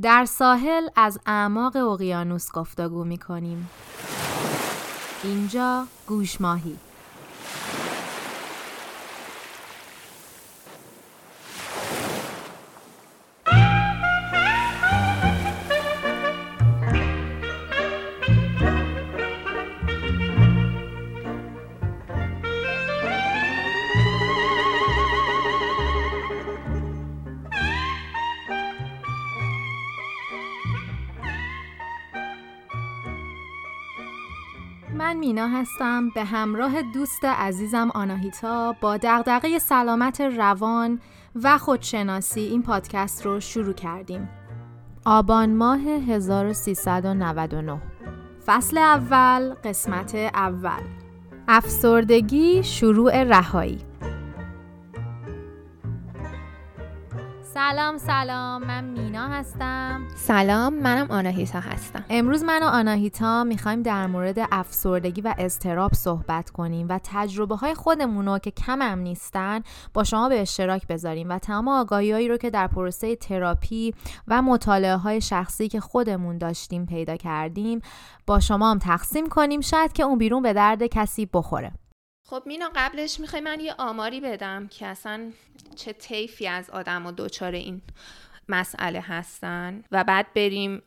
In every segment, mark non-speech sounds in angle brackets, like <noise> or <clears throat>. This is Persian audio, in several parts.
در ساحل از اعماق اقیانوس گفتگو می کنیم. اینجا گوش ماهی مینا هستم. به همراه دوست عزیزم آناهیتا با دغدغه سلامت روان و خودشناسی این پادکست رو شروع کردیم. آبان ماه 1399 فصل اول قسمت اول. افسردگی شروع رهایی. سلام سلام. من مینا هستم. سلام منم آناهیتا هستم. امروز من و آناهیتا می‌خوایم در مورد افسردگی و استراب صحبت کنیم و تجربه های خودمون رو که کم هم نیستن با شما به اشتراک بذاریم و تمام آگاهی رو که در پروسه تراپی و مطالعه های شخصی که خودمون داشتیم پیدا کردیم با شما هم تقسیم کنیم. شاید که اون بیرون به درد کسی بخوره. خب مینا قبلش می‌خوای من یه آماری بدم که اصلا چه طیفی از آدم و دوچار این مسئله هستن و بعد بریم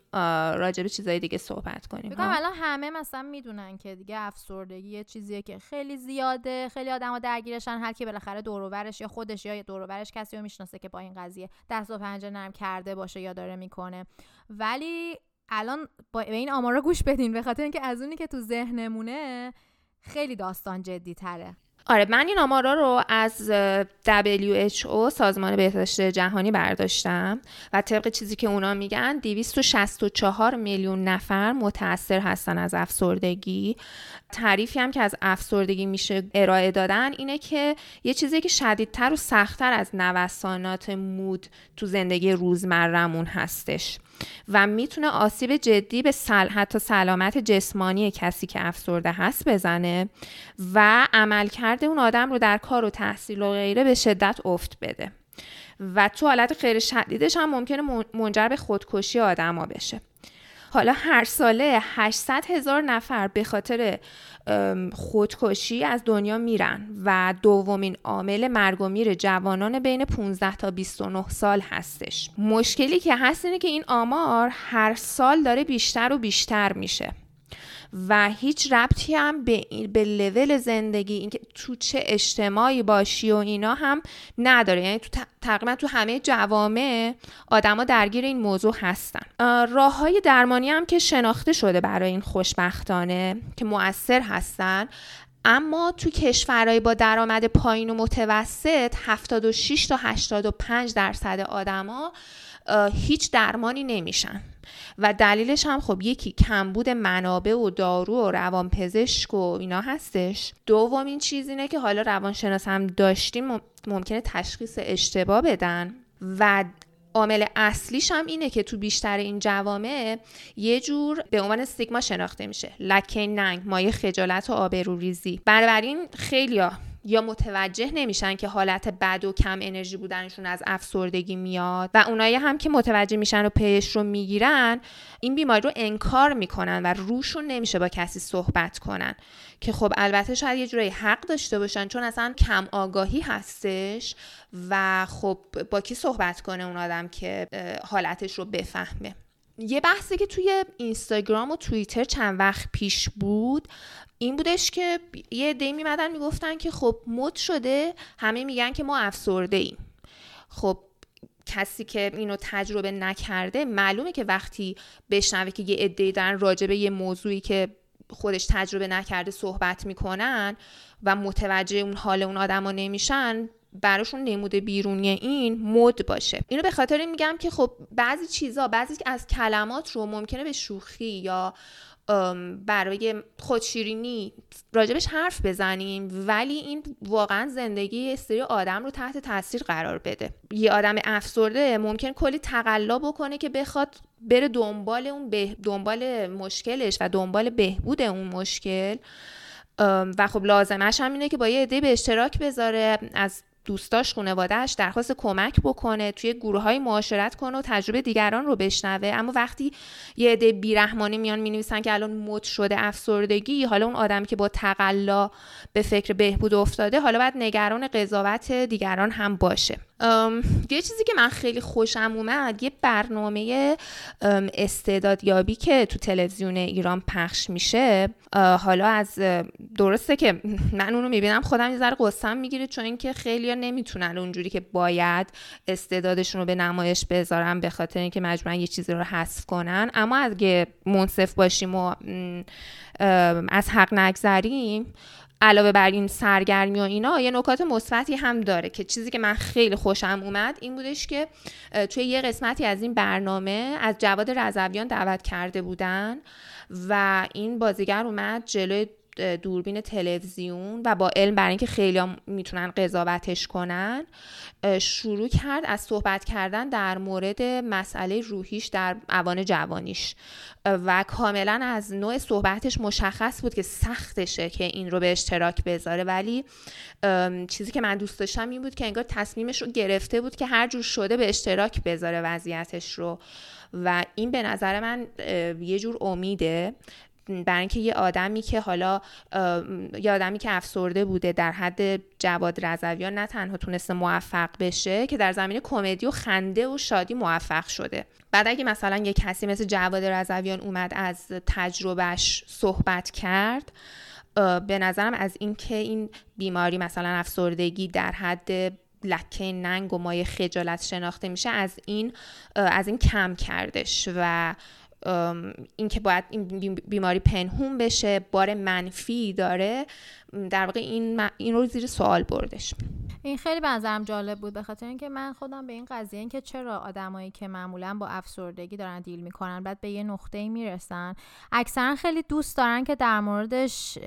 راجع به چیزای دیگه صحبت کنیم بگم الان همه مثلا می‌دونن که دیگه افسردگی یه چیزیه که خیلی زیاده خیلی آدما درگیرشن هر کی بالاخره دور یا خودش یا دور کسی رو می‌شناسه که با این قضیه دست و پنجه نرم کرده باشه یا داره می‌کنه. ولی الان با به این آمارا گوش بدین به خاطر اینکه از اونی که تو ذهنمونه خیلی داستان جدی تره آره من این آمارا رو از WHO سازمان بهداشت جهانی برداشتم و طبق چیزی که اونا میگن 264 میلیون نفر متاثر هستن از افسردگی. تعریفی هم که از افسردگی میشه ارائه دادن اینه که یه چیزی که شدیدتر و سختتر از نوسانات مود تو زندگی روزمرمون هستش و می‌تونه آسیب جدی به سل... حتی سلامت جسمانی کسی که افسرده هست بزنه و عملکرد اون آدم رو در کار و تحصیل و غیره به شدت افت بده. و تو حالت خیر شدیدش هم ممکنه منجر به خودکشی آدما بشه. حالا هر ساله 800 هزار نفر به خاطر خودکشی از دنیا میرن و دومین عامل مرگ و میر جوانان بین 15 تا 29 سال هستش. مشکلی که هست اینه که این آمار هر سال داره بیشتر و بیشتر میشه. و هیچ ربطی هم به, به لول زندگی اینکه تو چه اجتماعی باشی و اینا هم نداره. یعنی تو تقریبا تو همه جوامع آدما درگیر این موضوع هستن. راه های درمانی هم که شناخته شده برای این خوشبختانه که مؤثر هستن اما تو کشورهای با درآمد پایین و متوسط 76 تا 85 درصد آدما هیچ درمانی نمیشن. و دلیلش هم خب یکی کمبود منابع و دارو و روانپزشک و اینا هستش. دومین چیز اینه که حالا روانشناس هم داشتیم ممکنه تشخیص اشتباه بدن. و عامل اصلیش هم اینه که تو بیشتر این جوامع یه جور به عنوان سیگما شناخته میشه. لکه ننگ مایه خجالت و آبروریزی. بنابراین خیلیا یا متوجه نمیشن که حالت بد و کم انرژی بودنشون از افسردگی میاد و اونایی هم که متوجه میشن و پیش رو می‌گیرن این بیماری رو انکار می‌کنن و روشون نمیشه با کسی صحبت کنن. که خب البته شاید یه جورایی حق داشته باشن چون اصلا کم آگاهی هستش و خب با کی صحبت کنه اون آدم که حالتش رو بفهمه. یه بحثی که توی اینستاگرام و توییتر چند وقت پیش بود این بودش که یه دی میمدن می‌گفتن که خب مد شده همه میگن که ما افسرده ایم. خب کسی که اینو تجربه نکرده معلومه که وقتی بشنوه که یه عده‌ای دارن راجع به یه موضوعی که خودش تجربه نکرده صحبت می‌کنن و متوجه اون حال اون آدما نمیشن براشون نموده بیرونی این مد باشه. اینو به خاطر میگم که خب بعضی چیزا بعضی از کلمات رو ممکنه به شوخی یا برای خودشیرینی راجبش حرف بزنیم ولی این واقعا زندگی سری آدم رو تحت تاثیر قرار بده. یه آدم افسرده ممکن کلی تقلا بکنه که بخواد بره دنبال اون به دنبال مشکلش و دنبال بهبود اون مشکل. و خب لازمش هم اینه که با یه عده به اشتراک بذاره از دوستاش خانوادهش درخواست کمک بکنه توی گروه های معاشرت کنه و تجربه دیگران رو بشنوه. اما وقتی یه عده بیرحمانی میان می‌نویسن که الان مد شده افسردگی حالا اون آدمی که با تقلا به فکر بهبود افتاده حالا باید نگران قضاوت دیگران هم باشه. یه چیزی که من خیلی خوشم اومد یه برنامه استعدادیابی که تو تلویزیون ایران پخش میشه. حالا از درسته که من اونو می‌بینم خودم یه ذره قصم می‌گیره چون اینکه خیلی نمی‌تونن اونجوری که باید استعدادشون رو به نمایش بذارن به خاطر اینکه مجبورن یه چیزی رو حذف کنن. اما اگه منصف باشیم و از حق نگذریم علاوه بر این سرگرمی و اینا یه نکات مثبتی هم داره که چیزی که من خیلی خوشم اومد این بودش که توی یه قسمتی از این برنامه از جواد رضویان دعوت کرده بودن و این بازیگر اومد جلوی دوربین تلویزیون و با علم برای اینکه خیلی می‌تونن قضاوتش کنن شروع کرد از صحبت کردن در مورد مسئله روحیش در اوان جوانیش. و کاملا از نوع صحبتش مشخص بود که سختشه که این رو به اشتراک بذاره. ولی چیزی که من دوست داشتم این بود که انگار تصمیمش رو گرفته بود که هر جور شده به اشتراک بذاره وضعیتش رو. و این به نظر من یه جور امیده. برای اینکه یه آدمی که حالا یه آدمی که افسرده بوده در حد جواد رضویان نه تنها تونسته موفق بشه که در زمینه کمدی و خنده و شادی موفق شده. بعد اگه مثلا یه کسی مثل جواد رضویان اومد از تجربهش صحبت کرد به نظرم از اینکه این بیماری مثلا افسردگی در حد لکه ننگ و مایه خجالت شناخته میشه از این از این کم کردش. و اینکه باید این بیماری پنهون بشه بار منفی داره. در واقع این, این رو زیر سوال بردش. این خیلی بنظرم جالب بود به خاطر اینکه من خودم به این قضیه اینکه چرا آدمایی که معمولا با افسردگی دارن دیل می‌کنن بعد به یه نقطه می‌رسن. اکثرا خیلی دوست دارن که در موردش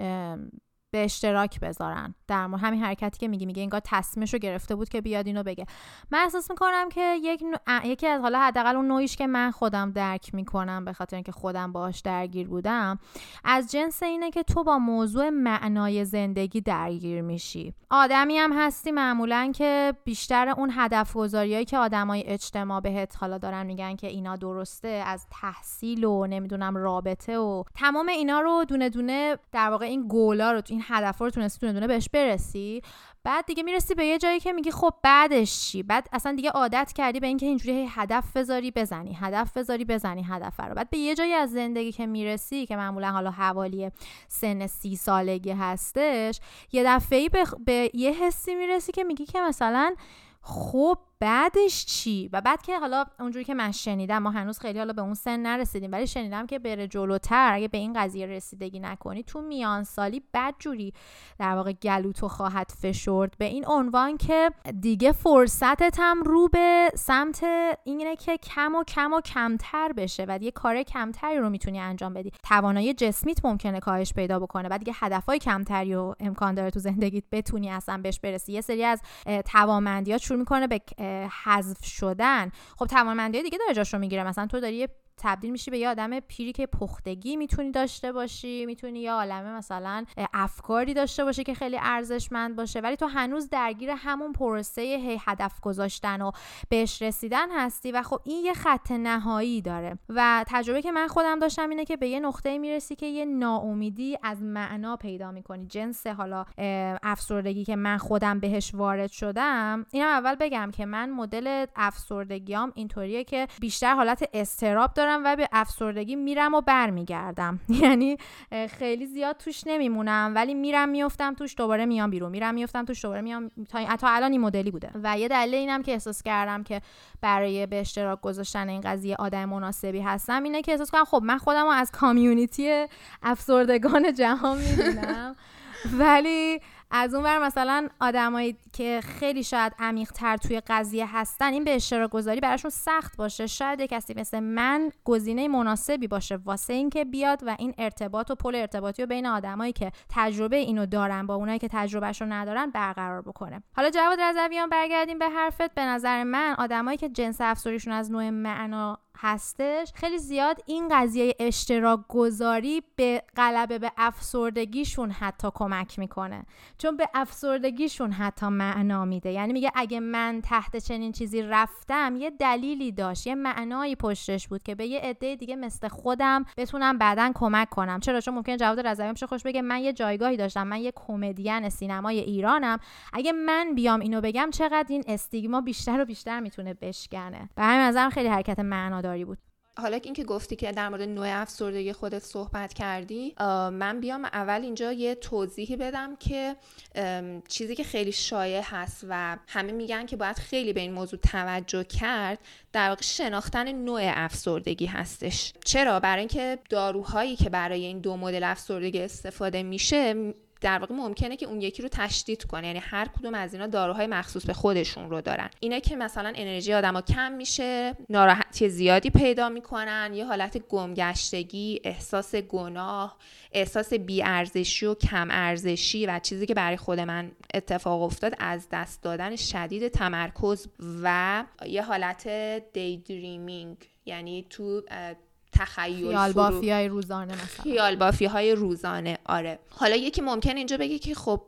به اشتراک بذارن. در مورد همین حرکتی که میگی میگه انگار تصمیمش رو گرفته بود که بیاد اینو بگه. من احساس می‌کنم که یک یکی از حالا حداقل اون نوعیش که من خودم درک می‌کنم به خاطر اینکه خودم باش درگیر بودم از جنس اینه که تو با موضوع معنای زندگی درگیر میشی. آدمی هم هستی معمولا که بیشتر اون هدف گذاریایی که آدمای اجتماع بهت حالا دارن میگن که اینا درسته از تحصیل و نمی‌دونم رابطه و تمام اینا رو دونه دونه در واقع این گولا رو این هدف رو تونستی دونه دونه بهش برسی. بعد دیگه می‌رسی به یه جایی که میگی خب بعدش چی؟ بعد اصلا دیگه عادت کردی به اینکه اینجوری هدف بذاری بزنی هدف بذاری بزنی هدف رو. بعد به یه جایی از زندگی که می‌رسی که معمولا حالا حوالی سن سی سالگی هستش یه دفعه به, به یه حسی می‌رسی که میگی که مثلا خب بعدش چی؟ و بعد که حالا اونجوری که من شنیدم ما هنوز خیلی حالا به اون سن نرسیدیم ولی شنیدم که بره جلوتر اگه به این قضیه رسیدگی نکنی تو میان سالی بد جوری در واقع گلوتو خواهد فشرد. به این عنوان که دیگه فرصتت هم رو به سمت اینه که کم و کم و کمتر بشه و دیگه کار کمتری رو می‌تونی انجام بدی. توانایی جسمیت ممکنه کاهش پیدا بکنه بعد دیگه هدفهای کمتری و امکان داره تو زندگیت بتونی اصلا بهش برسی. یه سری از توانمندیات شروع می‌کنه به حذف شدن. خب توانمندی دیگه داره جاش رو می‌گیره. مثلا تو داری یه تبدیل میشی به یه آدم پیری که پختگی می‌تونی داشته باشی می‌تونی یه عالمه مثلا افکاری داشته باشی که خیلی ارزشمند باشه ولی تو هنوز درگیر همون پروسه هی هدف گذاشتن و بهش رسیدن هستی و خب این یه خط نهایی داره. و تجربه که من خودم داشتم اینه که به یه نقطه می‌رسی که یه ناامیدی از معنا پیدا می‌کنی. جنس حالا افسردگی که من خودم بهش وارد شدم اینم اول بگم که من مدل افسردگیام اینطوریه که بیشتر حالت استراب داره و به افسردگی میرم و برمیگردم. <laughs> یعنی خیلی زیاد توش نمیمونم ولی میرم میفتم توش دوباره میام بیرون. میرم میفتم توش دوباره میام تا, تا الان این مدلی بوده. و یه دلیل اینم که احساس کردم که برای به اشتراک گذاشتن این قضیه آدم مناسبی هستم اینه که احساس کنم خب من خودم رو از کامیونیتی افسردگان جهان می‌دونم <laughs> ولی از اون ور مثلا آدمایی که خیلی شاید عمیق تر توی قضیه هستن این به اشتراک گذاری براشون سخت باشه. شاید کسی مثل من گزینه مناسبی باشه واسه اینکه بیاد و این ارتباط و پل ارتباطی رو بین آدمایی که تجربه اینو دارن با اونایی که تجربهش ندارن برقرار بکنه. حالا جواد رضویان برگردیم به حرفت. به نظر من آدمایی که جنس افسوریشون از نوع معنا هستش. خیلی زیاد این قضیه اشتراک گذاری به غلبه به افسردگیشون حتی کمک می‌کنه. چون به افسردگیشون حتی معنا میده. یعنی میگه اگه من تحت چنین چیزی رفتم یه دلیلی داشت یه معنایی پشتش بود که به یه عده دیگه مثل خودم بتونم بعدا کمک کنم. چرا؟ چون ممکن جواد رضوی میشه خوش بگه من یه جایگاهی داشتم من یه کمدین سینمای ایرانم. اگه من بیام اینو بگم چقدر این استیگما بیشتر و بیشتر می‌تونه بشکنه. به همین نظرم خیلی حرکت معناداری بود. حالا اینکه گفتی که در مورد نوع افسردگی خودت صحبت کردی من بیام اول اینجا یه توضیحی بدم که چیزی که خیلی شایع هست و همه میگن که باید خیلی به این موضوع توجه کرد در واقع شناختن نوع افسردگی هستش. چرا؟ برای اینکه داروهایی که برای این دو مدل افسردگی استفاده میشه در واقع ممکنه که اون یکی رو تشدید کنه. یعنی هر کدوم از اینا داروهای مخصوص به خودشون رو دارن. اینا که مثلا انرژی آدما کم میشه ناراحتی زیادی پیدا می‌کنن یه حالت گمگشتگی احساس گناه احساس بیارزشی و کم ارزشی و چیزی که برای خود من اتفاق افتاد از دست دادن شدید تمرکز و یه حالت دی دریمینگ یعنی تو تخیل خیال بافی های روزانه مثلا. خیال بافی های روزانه آره. حالا یکی ممکن اینجا بگه که خب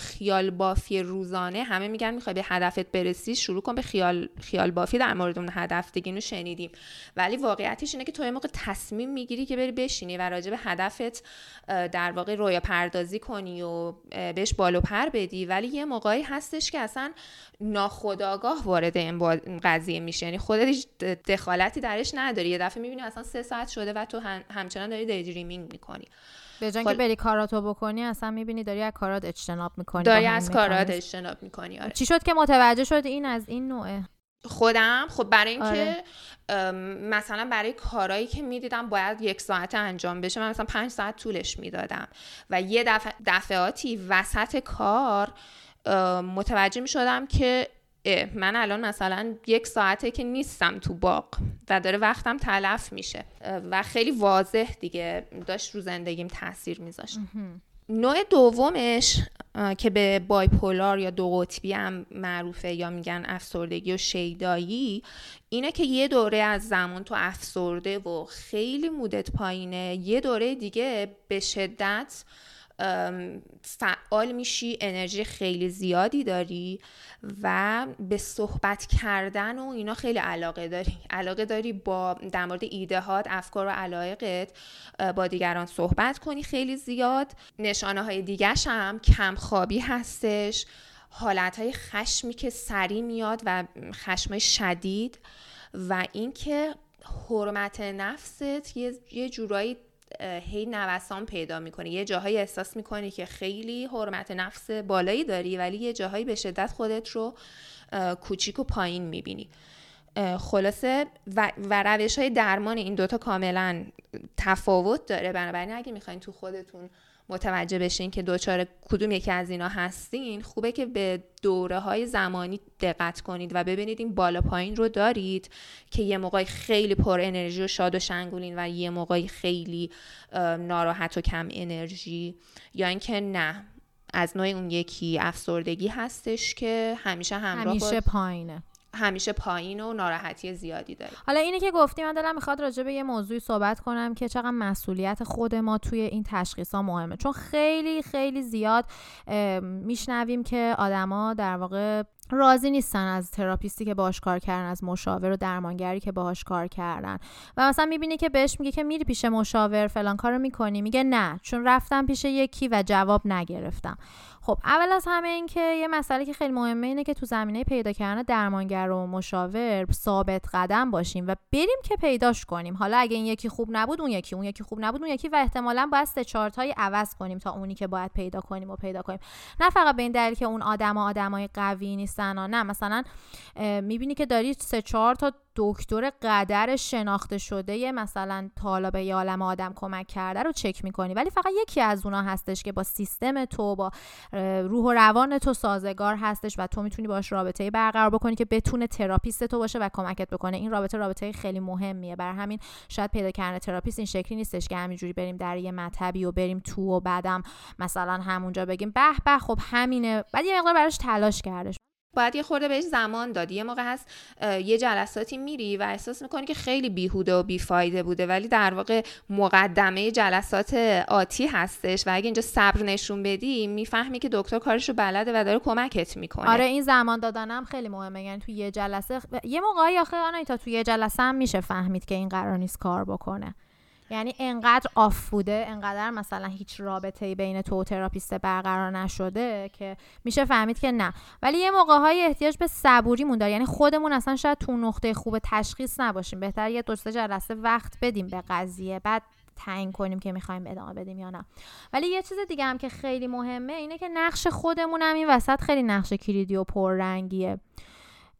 خیال بافی روزانه همه میگن می‌خوای به هدفت برسی شروع کن به خیال خیال بافی در مورد اون هدف دیگه اینو شنیدیم. ولی واقعیتش اینه که تو یه موقع تصمیم می‌گیری که بری بشینی و راجع به هدفت در واقع رویا پردازی کنی و بهش بالو پر بدی. ولی یه موقعی هستش که اصلا ناخداگاه وارد این قضیه میشه. یعنی خودت دخالتی درش نداری. یه دفعه می‌بینی اصلا سه ساعت شده و تو همچنان داری دیدریمینگ می‌کنی. به جای که بری کاراتو بکنی اصلا می‌بینی داری از کارات اجتناب می‌کنی داری از کارات اجتناب می‌کنی آره. چی شد که متوجه شد این از این نوعه خودم خب برای اینکه آره. مثلا برای کارهایی که می‌دیدم باید یک ساعت انجام بشه من مثلا پنج ساعت طولش می‌دادم و یه دفع... دفعاتی وسط کار متوجه می شدم که من الان مثلا یک ساعته که نیستم تو باغ و داره وقتم تلف میشه و خیلی واضح دیگه داشت رو زندگیم تاثیر میذاشت. نوع دومش که به بایپولار یا دو قطبی هم معروفه یا میگن افسردگی و شیدایی اینه که یه دوره از زمان تو افسرده و خیلی مودت پایینه یه دوره دیگه به شدت فعال میشی انرژی خیلی زیادی داری و به صحبت کردن و اینا خیلی علاقه داری. علاقه داری با در مورد ایده هات افکار و علایقت با دیگران صحبت کنی خیلی زیاد. نشانه های دیگرش هم کم خوابی هستش. حالت های خشمی که سری میاد و خشم شدید و اینکه حرمت نفست یه جورایی هی نوسان پیدا می‌کنی. یه جاهایی احساس می‌کنی که خیلی حرمت نفس بالایی داری ولی یه جاهایی به شدت خودت رو کوچیک و پایین می‌بینی. خلاصه و, و روش های درمان این دوتا کاملا تفاوت داره. بنابراین اگه می‌خواین تو خودتون متوجه بشین که دوچار کدوم یکی از اینا هستین خوبه که به دوره های زمانی دقت کنید و ببینید این بالا پایین رو دارید که یه موقعی خیلی پر انرژی و شاد و شنگولین و یه موقعی خیلی ناراحت و کم انرژی. یا اینکه نه از نوع اون یکی افسردگی هستش که همیشه همراه همیشه پایینه. همیشه پایین و ناراحتی زیادی داره حالا اینه که گفتی من دلم می‌خواد راجع به یه موضوعی صحبت کنم که چقدر مسئولیت خود ما توی این تشخیص ها مهمه. چون خیلی خیلی زیاد میشنویم که آدما در واقع راضی نیستن از تراپیستی که باهاش کار کردن از مشاور و درمانگری که باهاش کار کردن. و مثلا می‌بینی که بهش میگه که میری پیش مشاور فلان کارو می‌کنی میگه نه چون رفتم پیش یکی و جواب نگرفتم. خب اول از همه این که یه مسئله که خیلی مهمه اینه که تو زمینه پیدا کردن درمانگر و مشاور ثابت قدم باشیم و بریم که پیداش کنیم. حالا اگه این یکی خوب نبود اون یکی اون یکی خوب نبود اون یکی و احتمالا باید سه چارت های عوض کنیم تا اونی که باید پیدا کنیم و پیدا کنیم. نه فقط به این دلیل که اون آدم آدمای قوی نیستن نه مثلا می‌بینی که داری سه چهار تا دکتر قدر شناخته شده مثلا حالا به یه عالم آدم کمک کرده رو چک می‌کنی. ولی فقط یکی از اونا هستش که با سیستم تو با روح و روان تو سازگار هستش و تو می‌تونی باش رابطه برقرار بکنی که بتونه تراپیست تو باشه و کمکت بکنه. این رابطه رابطه خیلی مهمیه. برا همین شاید پیدا کردن تراپیست این شکلی نیستش که همینجوری بریم در یه مطبی و بریم تو و بعدم مثلا همونجا بگیم به به خب همینه. بعد یه مقدار براش تلاش کردش. باید یه خورده بهش زمان دادی. یه موقع هست یه جلساتی میری و احساس می‌کنی که خیلی بیهوده و بیفایده بوده ولی در واقع مقدمه جلسات آتی هستش و اگه اینجا صبر نشون بدی می‌فهمی که دکتر کارش رو بلده و داره کمکت می‌کنه. آره این زمان دادنم خیلی مهمه. یعنی تو یه جلسه یه موقعی آخه تا تو یه جلسه هم میشه فهمید که این قرار نیست کار بکنه. یعنی انقدر off بوده انقدر مثلا هیچ رابطه بین تو و تراپیست برقرار نشده که میشه فهمید که نه. ولی یه موقع هایی احتیاج به صبوری داره یعنی خودمون اصلا شاید تو نقطه خوب تشخیص نباشیم. بهتر یه دو جلسه وقت بدیم به قضیه بعد تعیین کنیم که می‌خوایم ادامه بدیم یا نه. ولی یه چیز دیگه هم که خیلی مهمه اینه که نقش خودمون هم این وسط خیلی نقش کلیدی و پررنگیه.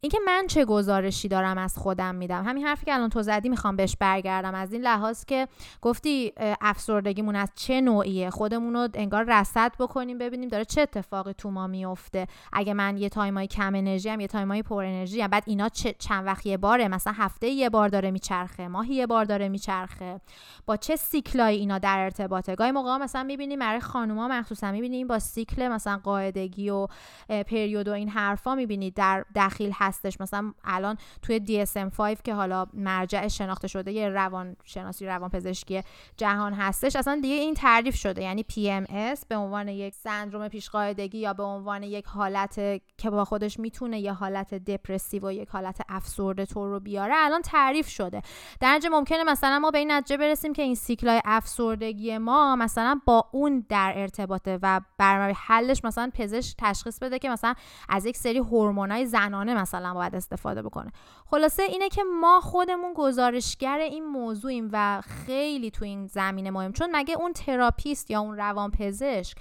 اینکه من چه گزارشی دارم از خودم میدم. همین حرفی که الان تو زدی می‌خوام بهش برگردم. از این لحاظ که گفتی افسردگیمون از چه نوعیه؟ خودمون رو انگار رصد بکنیم ببینیم داره چه اتفاقی تو ما میفته اگه من یه تایمای کم انرژی هم یه تایمای پر انرژی هم بعد اینا چند وقت یه باره؟ مثلا هفته یه بار داره میچرخه ماهی یه بار داره میچرخه. با چه سیکلای اینا در ارتباطه؟ گاهی موقع مثلا می‌بینیم برای خانوما مخصوصا می‌بینیم با سیکل مثلا قاعدگی و پریود و این حرفا می‌بینید در دخیل هستش. مثلا الان توی DSM-5 که حالا مرجع شناخته شده یه روان شناسی روان پزشکی جهان هستش اصلا دیگه این تعریف شده. یعنی PMS به عنوان یک سندروم پیشقاعدگی یا به عنوان یک حالت که با خودش می‌تونه یه حالت دپرسیو و یک حالت افسرده طور رو بیاره الان تعریف شده. در ممکنه مثلا ما به این نتیجه برسیم که این cycle ای افسردگی ما مثلا با اون در ارتباطه و برنامه حلش مثلا پزشک تشخیص بده که مثلا از یک سری هورمونای زنانه مثلا مثلا باید استفاده بکنه. خلاصه اینه که ما خودمون گزارشگر این موضوعیم و خیلی تو این زمینه مهم چون مگه اون تراپیست یا اون روانپزشک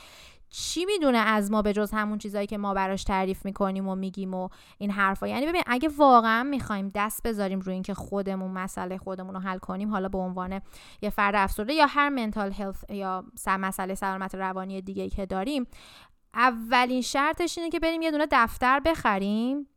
چی می‌دونه از ما به جز همون چیزایی که ما براش تعریف می‌کنیم و میگیم و این حرفا؟ یعنی ببین اگه واقعا می‌خوایم دست بذاریم روی اینکه خودمون مسئله خودمون رو حل کنیم حالا به عنوان یه فرد افسرده یا هر منتال هلت یا مسئله سلامت روانی دیگه که داریم اولین شرطش اینه که بریم یه دونه دفتر بخریم.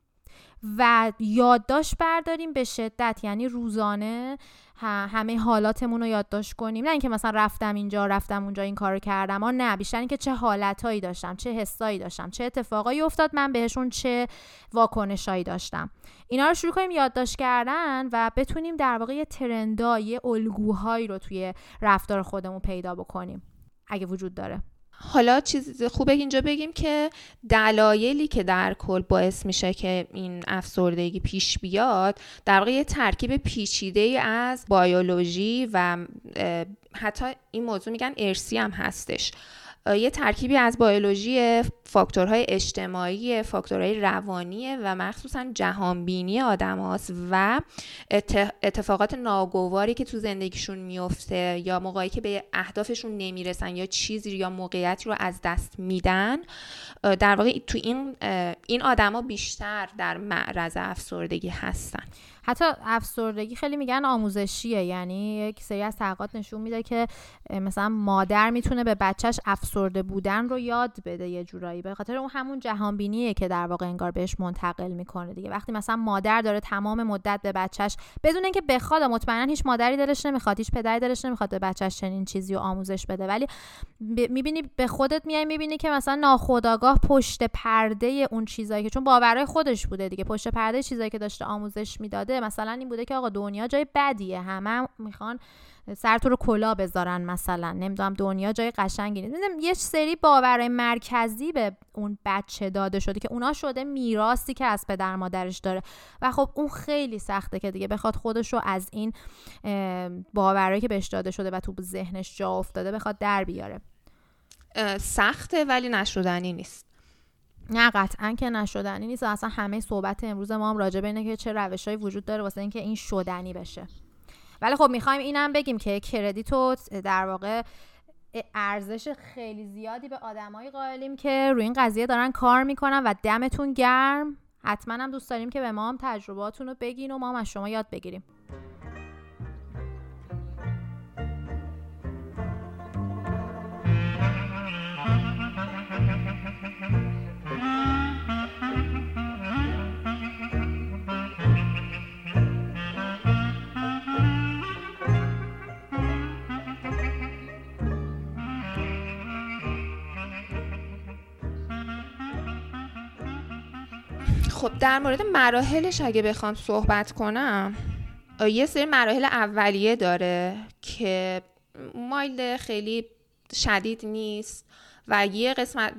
و یادداشت برداریم به شدت. یعنی روزانه همه حالاتمون رو یادداشت کنیم. نه اینکه مثلا رفتم اینجا رفتم اونجا این کارو کردم. ها نه بیشتر اینکه چه حالتهایی داشتم چه حسایی داشتم چه اتفاقایی افتاد من بهشون چه واکنشایی داشتم. اینا رو شروع کنیم یادداشت کردن و بتونیم در واقع یه ترندای الگوهایی رو توی رفتار خودمون پیدا بکنیم. اگه وجود داره. حالا چیز خوبه اینجا بگیم که دلایلی که در کل باعث میشه که این افسردگی پیش بیاد در واقع یه ترکیب پیچیده از بیولوژی و حتی این موضوع میگن ارسی هم هستش. یه ترکیبی از بیولوژی فاکتورهای اجتماعی فاکتورهای روانی و مخصوصا جهانبینی آدم هاست و اتفاقات ناگواری که تو زندگیشون میفته یا موقعی که به اهدافشون نمی‌رسن یا چیزی یا موقعیتی رو از دست میدن در واقع تو این این آدما بیشتر در معرض افسردگی هستن. حتی افسردگی خیلی میگن آموزشیه یعنی یک سری از تحقیقات نشون میده که مثلا مادر می‌تونه به بچهش افسرده بودن رو یاد بده یه جورایی. به خاطر اون همون جهانبینیه که در واقع انگار بهش منتقل می‌کنه دیگه. وقتی مثلا مادر داره تمام مدت به بچهش بدون اینکه بخواد مطمئنا هیچ مادری دلش نمی‌خواد هیچ پدری دلش نمی‌خواد به بچهش چنین چیزی رو آموزش بده. ولی می‌بینی به خودت میای می‌بینی که مثلا ناخودآگاه پشت پرده اون چیزایی که چون باورای خودش بوده دیگه. پشت پرده چیزایی که داشته آموزش می‌داده مثلا این بوده که آقا دنیا جای بدیه. همه می‌خوان سر تو رو کلا بذارن مثلا. نمی‌دونم دنیا جای قشنگی نیست. یه سری باورهای مرکزی به اون بچه داده شده که اونا شده میراثی که از پدر مادرش داره. و خب اون خیلی سخته که دیگه بخواد خودش رو از این باورهایی که بهش داده شده و تو ذهنش جا افتاده بخواد در بیاره. سخته ولی نشدنی نیست. نه قطعا که نشدنی نیست. اصلا همه صحبت امروز ما هم راجع به اینه که چه روشهایی وجود داره واسه اینکه این شدنی بشه. ولی خب می‌خوایم اینم بگیم که کردیتو در واقع ارزش خیلی زیادی به آدمایی قائلیم که روی این قضیه دارن کار می‌کنن و دمتون گرم. حتما هم دوست داریم که به ما هم تجرباتون رو بگین و ما هم از شما یاد بگیریم. خب در مورد مراحلش اگه بخوام صحبت کنم یه سری مراحل اولیه داره که مایل خیلی شدید نیست و یه قسمت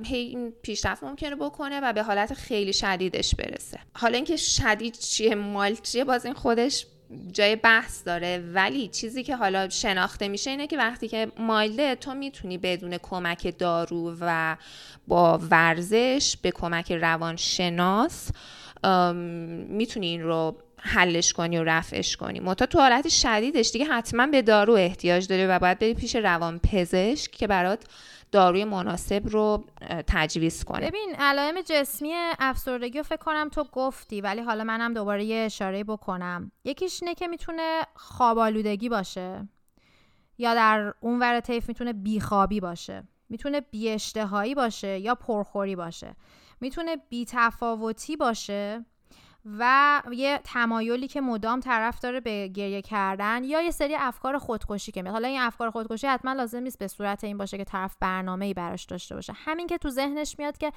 پیشرفت ممکنه بکنه و به حالت خیلی شدیدش برسه. حالا اینکه شدید چیه مایل چیه باز این خودش جای بحث داره. ولی چیزی که حالا شناخته میشه اینه که وقتی که مایله تو می‌تونی بدون کمک دارو و با ورزش به کمک روانشناس می‌تونی این رو حلش کنی و رفعش کنی. متا تو حالت شدیدش دیگه حتما به دارو احتیاج داره و باید بری پیش روان پزشک که برات داروی مناسب رو تجویز کنه. ببین علائم جسمی افسردگی رو فکر کنم تو گفتی ولی حالا منم دوباره یه اشاره بکنم. یکیش اینه که می‌تونه خوابالودگی باشه یا در اون ور طیف می‌تونه بیخوابی باشه. می‌تونه بیاشتهایی باشه یا پرخوری باشه. می‌تونه بیتفاوتی باشه. و یه تمایلی که مدام طرف داره به گریه کردن یا یه سری افکار خودکشی که میاد. حالا این افکار خودکشی حتما لازم نیست به صورت این باشه که طرف برنامه ای براش داشته باشه. همین که تو ذهنش میاد که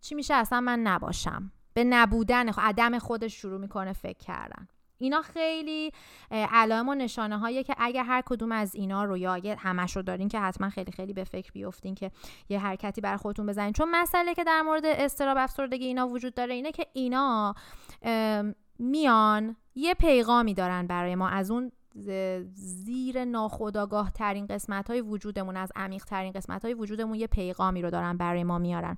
چی میشه؟ اصلا من نباشم. به نبودن عدم خودش شروع می‌کنه فکر کردن. اینا خیلی علائم و نشانه هایی که اگر هر کدوم از اینا رو یا همش رو دارین که حتما خیلی خیلی به فکر بیفتین که یه حرکتی بر خودتون بزنین. چون مسئله که در مورد استراب افسردگی اینا وجود داره اینه که اینا میان یه پیغامی دارن برای ما. از اون زیر ناخداگاه ترین قسمت های وجودمون از عمیق ترین قسمت های وجودمون یه پیغامی رو دارن برای ما میارن.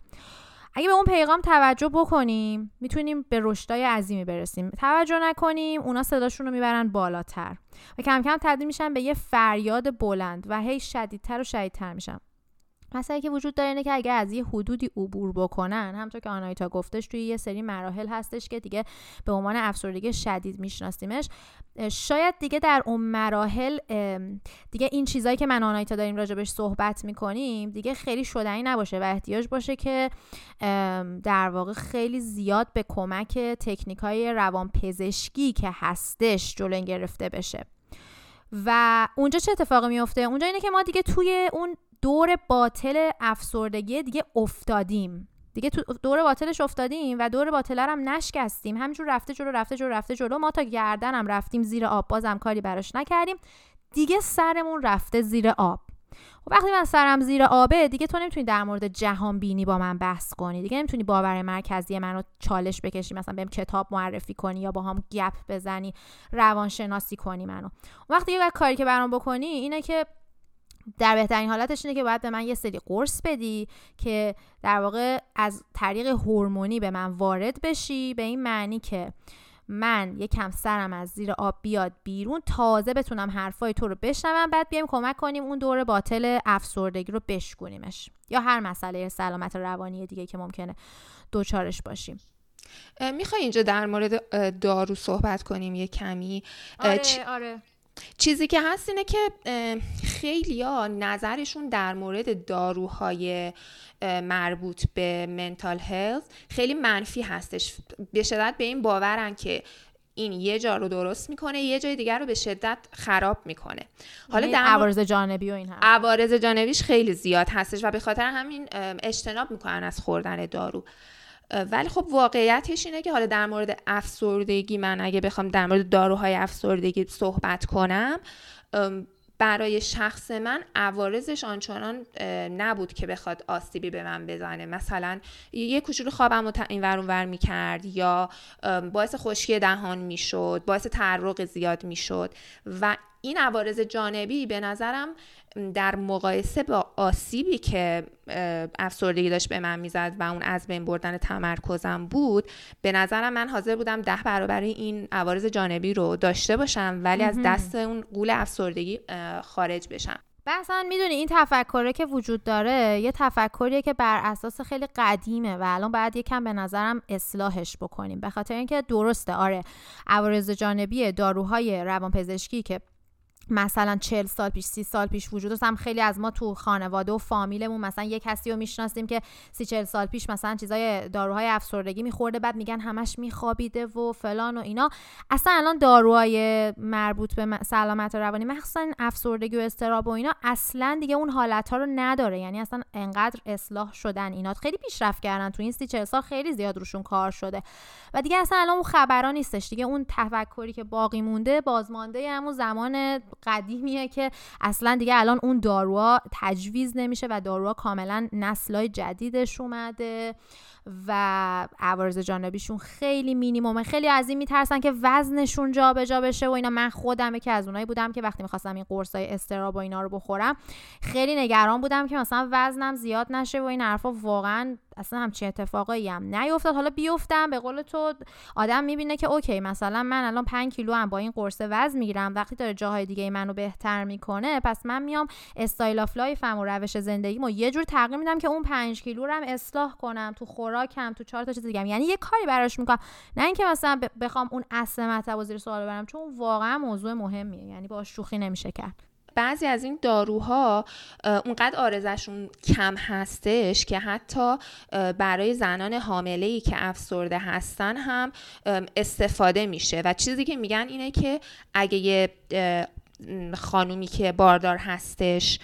اگه به اون پیغام توجه بکنیم می‌تونیم به رشدای عظیمی برسیم. توجه نکنیم اونا صداشون رو می‌برن بالاتر. و کم کم تبدیل میشن به یه فریاد بلند و هی شدیدتر و شدیدتر میشن. مسئله که وجود داره اینه که اگر از یه حدودی عبور بکنن همونطور که آنایتا گفتش توی یه سری مراحل هستش که دیگه به عنوان افسردگی شدید میشناسیمش. شاید دیگه در اون مراحل دیگه این چیزایی که من آنایتا داریم راجبش صحبت می‌کنیم دیگه خیلی شدنی نباشه. و احتیاج باشه که در واقع خیلی زیاد به کمک تکنیک های روانپزشکی که هستش جلو گرفته بشه. و اونجا چه اتفاقی میفته اونجا اینه که ما دیگه توی اون دور باطل افسردگی دیگه افتادیم. دیگه تو دور باطلش افتادیم و دور باطل هم نشکستیم. همینجور رفته جلو رفته جلو رفته جلو. ما تا گردنم رفتیم زیر آب. بازم کاری براش نکردیم. دیگه سرمون رفته زیر آب. خب وقتی من سرم زیر آبه دیگه تو نمی‌تونی در مورد جهان بینی با من بحث کنی. دیگه نمی‌تونی باور مرکزی منو چالش بکشی مثلا بهم کتاب معرفی کنی یا با هم گپ بزنی روانشناسی کنی منو. وقتی یه کاری که برام بکنی اینه که در بهترین حالتش اینه که باید به من یه سری قرص بدی که در واقع از طریق هورمونی به من وارد بشی به این معنی که من یکم سرم از زیر آب بیاد بیرون تازه بتونم حرفای تو رو بشنوم بعد بیایم کمک کنیم اون دور باطل افسردگی رو بشکنیمش یا هر مسئله سلامت روانی دیگه که ممکنه دوچارش باشیم. می‌خوای اینجا در مورد دارو صحبت کنیم یه کمی؟ آره, آره. چیزی که هست اینه که خیلی ها نظرشون در مورد داروهای مربوط به منتال هلت خیلی منفی هستش. به شدت به این باورن که این یه جا رو درست می‌کنه یه جای دیگر رو به شدت خراب می‌کنه. حالا یعنی در عوارض جانبی و این هست عوارض جانبیش خیلی زیاد هستش و به خاطر همین اجتناب می‌کنن از خوردن دارو. ولی خب واقعیتش اینه که حالا در مورد افسردگی من اگه بخوام در مورد داروهای افسردگی صحبت کنم برای شخص من عوارضش آنچنان نبود که بخواد آسیبی به من بزنه. مثلا یه کوچولو خوابم رو این ور ور می‌کرد یا باعث خشکی دهان می‌شد باعث تعرق زیاد می‌شد و این عوارض جانبی به نظرم در مقایسه با آسیبی که افسردگی داشت به من می‌زد و اون از بین بردن تمرکزم بود به نظرم من حاضر بودم ده برابر این عوارض جانبی رو داشته باشم ولی از دست اون قول افسردگی خارج بشم. مثلا می‌دونی این تفکره که وجود داره یه تفکریه که بر اساس خیلی قدیمه و الان باید یکم به نظرم اصلاحش بکنیم. به خاطر اینکه درسته آره عوارض جانبی داروهای روانپزشکی که مثلا 40 سال پیش 30 سال پیش وجود داشت. هم خیلی از ما تو خانواده و فامیلمون مثلا یه کسی رو می‌شناسیم که 30 40 سال پیش مثلا چیزای داروهای افسردگی میخورده بعد میگن همش میخوابیده و فلان و اینا. اصلا الان داروهای مربوط به سلامت روانی مخصوصا افسردگی و استراب و اینا اصلا دیگه اون حالت ها رو نداره. یعنی اصلا انقدر اصلاح شدن اینا. خیلی پیشرفت کردن تو این 30 40 سال خیلی زیاد روشون کار شده. و دیگه اصلا الان اون خبرا نیستش. دیگه اون تفکری که باقی مونده بازمانده همون زمان قدیمیه که اصلا دیگه الان اون داروها تجویز نمیشه و داروها کاملا نسلای جدیدش اومده. و عوارض جانبیشون خیلی مینیمومه. خیلی از این میترسن که وزنشون جابجا بشه و اینا. من خودم که از اونایی بودم که وقتی می‌خواستم این قرصای استراب و اینا رو بخورم خیلی نگران بودم که مثلا وزنم زیاد نشه و این حرفا. واقعا اصلا همچی اتفاقایی هم نیفتاد. حالا بیفتم به قول تو آدم می‌بینه که اوکی مثلا من الان 5 کیلو هم با این قرص وزن می‌گیرم. وقتی داره جاهای دیگه منو بهتر می‌کنه پس من میام style of life م و روش زندگیمو یه جور تغییر میدم که اون 5 کیلو رو هم اصلاح کنم تو خوراکم تو چهار تا چیز دیگه یعنی یه کاری براش می‌کنم. نه اینکه مثلا بخوام اون اصل مطلب زیر سوال ببرم چون واقعا موضوع مهمیه. یعنی با شوخی نمیشه کرد. بعضی از این داروها اونقدر عوارضشون کم هستش که حتی برای زنان حامله ای که افسرده هستن هم استفاده میشه. و چیزی که میگن اینه که اگه یه خانومی که باردار هستش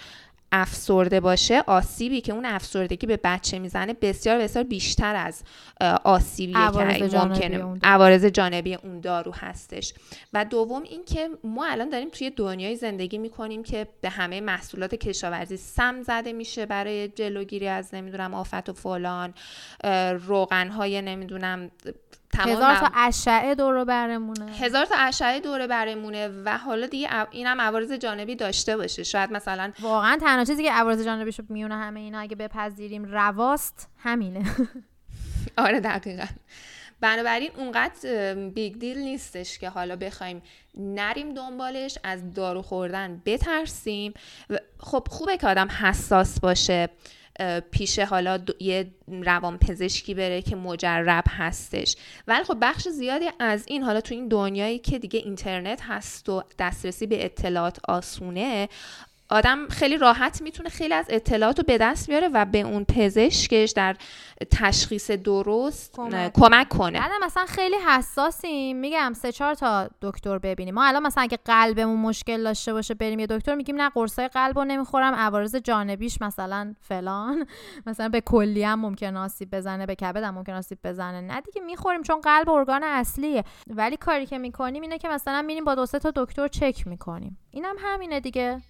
افسرده باشه آسیبی که اون افسردگی به بچه می‌زنه بسیار بسیار بیشتر از آسیبی که ممکنه. عوارض جانبی اون دارو هستش. و دوم اینکه ما الان داریم توی دنیای زندگی می‌کنیم که به همه محصولات کشاورزی سم زده میشه برای جلوگیری از نمی‌دونم آفت و فلان روغن های نمی‌دونم هزار تا اشعه دور برمونه. هزار تا اشعه دور برمونه و حالا دیگه اینم عوارض جانبی داشته باشه. شاید مثلا واقعا تنها چیزی که عوارض جانبیشو میونه همه اینا اگه بپذیریم رواست همینه. <laughs> آره دقیقا. بنابراین اونقدر بیگ دیل نیستش که حالا بخوایم نریم دنبالش از دارو خوردن بترسیم. خب خوبه که آدم حساس باشه. پیش حالا یه روان پزشکی بره که مجرب هستش. ولی خب بخش زیادی از این حالا تو این دنیایی که دیگه اینترنت هست و دسترسی به اطلاعات آسونه آدم خیلی راحت می‌تونه خیلی از اطلاعات رو به دست بیاره و به اون پزشکش در تشخیص درست کمک, کمک کنه. بعدم مثلا خیلی حساسیم. میگم سه چهار تا دکتر ببینیم. ما الان مثلا اگه قلبمون مشکل داشته باشه بریم یه دکتر میگیم نه قرصای قلب رو نمی‌خورم عوارض جانبیش مثلا فلان. <laughs> مثلا به کلی هم ممکن آسیب بزنه به کبد هم ممکن آسیب بزنه. نه دیگه می‌خوریم چون قلب ارگان اصلیه. ولی کاری که می‌کنیم اینه که مثلا میریم با دو تا دکتر چک می‌کنیم. اینم همینه دیگه.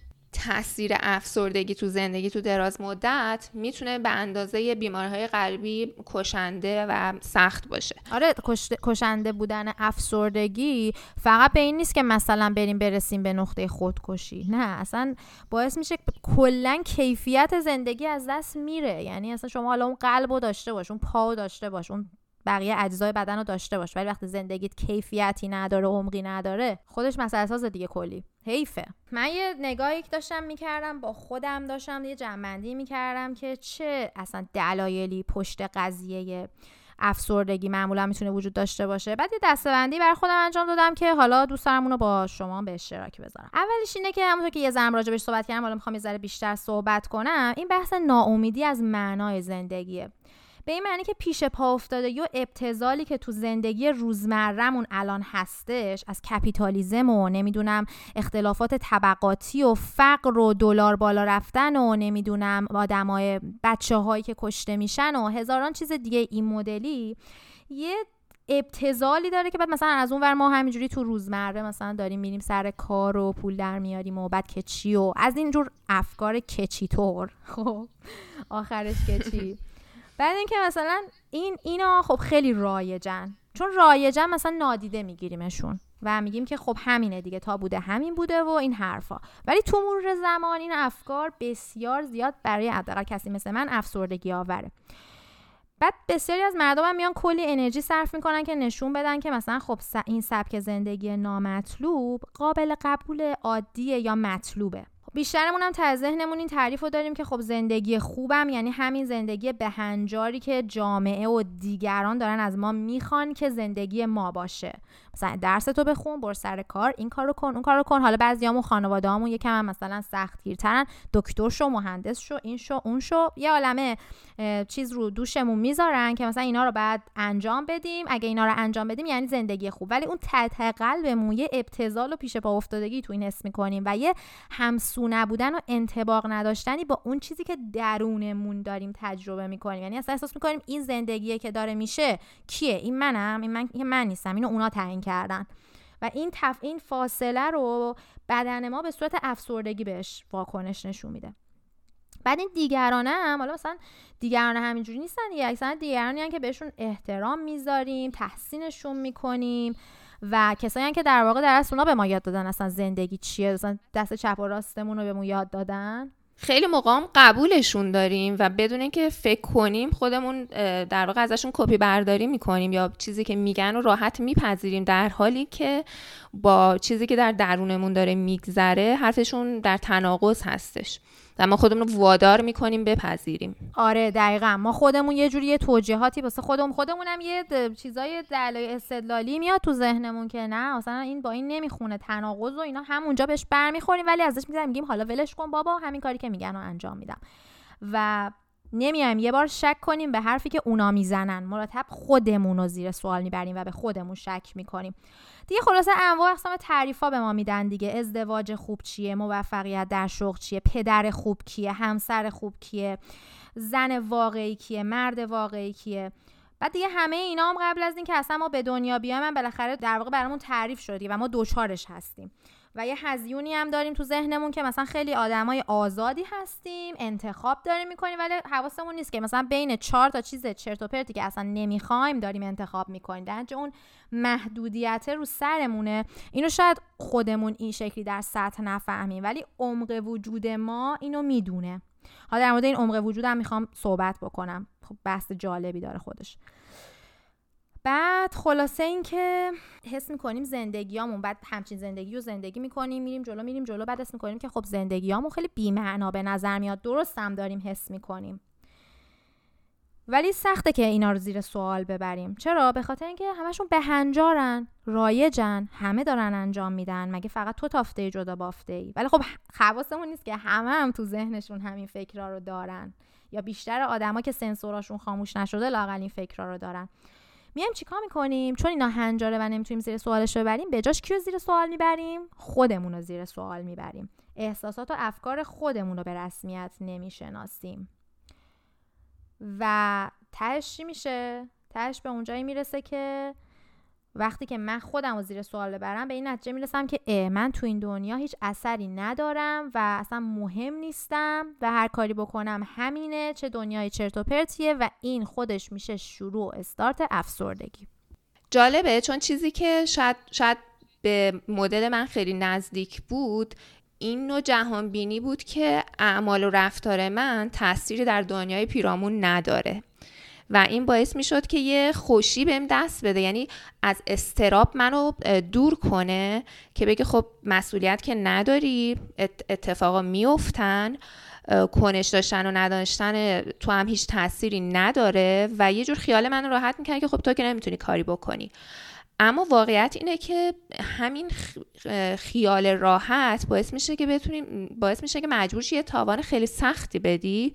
تاثیر افسردگی تو زندگی تو دراز مدت می‌تونه به اندازه بیماری های قلبی کشنده و سخت باشه. آره کشنده بودن افسردگی فقط به این نیست که مثلا بریم برسیم به نقطه خودکشی. نه اصلا باعث میشه کلا کیفیت زندگی از دست میره. یعنی اصلا شما حالا اون قلب رو داشته باش اون پا داشته باش اون بقیه اجزای بدن رو داشته باش. ولی وقتی زندگیت کیفیتی نداره عمقی نداره خودش مسئله ساز دیگه کلی. حیفه. من یه نگاهی داشتم می‌کردم با خودم داشتم یه جنبندی می‌کردم که چه اصلا دلایلی پشت قضیه افسردگی معمولا می‌تونه وجود داشته باشه. بعد یه دستبندی بر خودم انجام دادم که حالا دوست دارم اونو با شما به اشتراک بذارم. اولش اینه که همونطور که یه زن راجبش صحبت کردم حالا می‌خوام یه ذره بیشتر صحبت کنم این بحث ناامیدی از معنای زندگیه. به این معنی که پیش پا افتاده یا ابتزالی که تو زندگی روزمرهمون الان هستش از کپیتالیزم و نمی‌دونم اختلافات طبقاتی و فقر و دلار بالا رفتن و نمی‌دونم آدمای بچه هایی که کشته میشن و هزاران چیز دیگه این مدلی یه ابتزالی داره که بعد مثلا از اون ور ما همینجوری تو روزمره مثلا داریم میریم سر کار و پول در میاریم و بعد کچی و از اینجور افکار کچی طور خب آخرش کچی بعد اینکه مثلا این اینا خب خیلی رایجن. چون رایجن مثلا نادیده میگیریمشون و میگیم که خب همینه دیگه تا بوده همین بوده و این حرفا. ولی تو مرور زمان این افکار بسیار زیاد برای حداقل کسی مثل من افسردگی آوره. بعد بسیاری از مردم هم میان کلی انرژی صرف می‌کنن که نشون بدن که مثلا خب این سبک زندگی نامطلوب قابل قبول عادیه یا مطلوبه. بیشترمون هم تا ذهنمون این تعریف رو داریم که خب زندگی خوبم یعنی همین زندگی بهنجاری که جامعه و دیگران دارن از ما می‌خوان که زندگی ما باشه. درس تو بخون بر سر کار. این کارو کن اون کارو کن. حالا بعضیامون خانواده‌هامون یکم هم مثلا سختگیرترن. دکتر شو مهندس شو این شو اون شو. یه عالمه چیز رو دوشمون می‌ذارن که مثلا اینا رو بعد انجام بدیم. اگه اینا رو انجام بدیم یعنی زندگی خوب. ولی اون ته قلبمون یه ابتذال و پیش پا افتادگی تو این حس می‌کنیم و یه همسو نبودن و انتباق نداشتنی با اون چیزی که درونمون داریم تجربه می‌کنیم. یعنی اصلا احساس می‌کنیم این زندگیه که داره میشه کیه؟ این منم. این من, من نیستم. اینو اونا تعیین کردن. و این تف... این فاصله رو بدن ما به صورت افسردگی بهش واکنش نشون میده. بعد این دیگرانه هم حالا مثلا دیگران همینجوری نیستن دیگه اکثرا دیگرانی هم که بهشون احترام می‌ذاریم تحسینشون می‌کنیم و کسایی که در واقع در اونا به ما یاد دادن اصلا زندگی چیه مثلا دست چپ و راستمون رو بهمون یاد دادن. خیلی موقع قبولشون داریم و بدون اینکه فکر کنیم خودمون در واقع ازشون کپی برداری می‌کنیم یا چیزی که میگن رو راحت میپذیریم در حالی که با چیزی که در درونمون داره میگذره حرفشون در تناقض هستش. و ما خودمون رو وادار می‌کنیم بپذیریم. آره دقیقا. ما خودمون یه جوری یه توجیهاتی واسه خودمون خودمونم یه چیزای دلایل استدلالی میاد تو ذهنمون که نه مثلا این با این نمی‌خونه. تناقض و اینا همونجا بهش برمیخوریم ولی ازش می‌ذاریم میگیم حالا ولش کن بابا همین کاری که میگن رو انجام میدم. و نمیایم. یه بار شک کنیم به حرفی که اونا می‌زنن. مرتب خودمون رو زیر سوال می‌بریم و به خودمون شک می‌کنیم. دیگه خلاصه انواع اقسام تعریفا به ما میدن دیگه. ازدواج خوب چیه؟ موفقیت در شغل چیه؟ پدر خوب کیه؟ همسر خوب کیه؟ زن واقعی کیه؟ مرد واقعی کیه؟ بعد دیگه همه اینا هم قبل از اینکه اصلا ما به دنیا بیایم بالاخره در واقع برامون تعریف شدی و ما دوچارش هستیم. و یه هزیونی هم داریم تو ذهنمون که مثلا خیلی آدمای آزادی هستیم انتخاب داریم می‌کنیم ولی حواسمون نیست که مثلا بین چهار تا چیز چرت و پرتی که اصلا نمی‌خوایم داریم انتخاب می‌کنیم. در اون محدودیت رو سرمونه. اینو شاید خودمون این شکلی در سطح نفهمیم ولی عمق وجود ما اینو می‌دونه. حالا در مورد این عمق وجود هم می‌خوام صحبت بکنم. خب بحث جالبی داره خودش. بعد خلاصه این که حس می‌کنیم زندگیامون بعد همچین زندگی رو زندگی می‌کنیم میریم جلو میریم جلو بعد حس می‌کنیم که خب زندگیامون خیلی بیمعنا به نظر میاد. درست هم داریم حس می‌کنیم. ولی سخته که اینا رو زیر سوال ببریم. چرا؟ به خاطر اینکه همشون بهنجارن رایجن همه دارن انجام میدن. مگه فقط تو تافته جدا بافته ای ولی خب حواسمون نیست که همه هم تو ذهنشون همین فکرها رو دارن. یا بیشتر آدما که سنسوراشون خاموش نشده لاقل این فکرها رو دارن. میایم چیکار می‌کنیم؟ چون اینا هنجاره و نمی‌تونیم زیر سوالش ببریم به جاش کیو زیر سوال می‌بریم؟ خودمون رو زیر سوال می‌بریم. احساسات و افکار خودمون رو به رسمیت نمی‌شناسیم. و تهش چی میشه؟ تهش به اونجایی می‌رسه که وقتی که من خودم رو زیر سوال ببرم به این نتیجه می‌رسم که اه من تو این دنیا هیچ اثری ندارم و اصلا مهم نیستم و هر کاری بکنم همینه چه دنیای چرت و پرتیه و این خودش میشه شروع استارت افسردگی. جالبه چون چیزی که شاید, شاید به مدل من خیلی نزدیک بود این نوع جهان بینی بود که اعمال و رفتار من تاثیری در دنیای پیرامون نداره. و این باعث می شد که یه خوشی بهم دست بده. یعنی از استراب منو دور کنه که بگه خب مسئولیت که نداری اتفاقا میفتن کنش داشتن و نداشتن تو هم هیچ تاثیری نداره و یه جور خیال منو راحت می‌کنه که خب تو که نمی‌تونی کاری بکنی. اما واقعیت اینه که همین خیال راحت باعث میشه که بتونیم باعث میشه که مجبور یه تاوان خیلی سختی بدی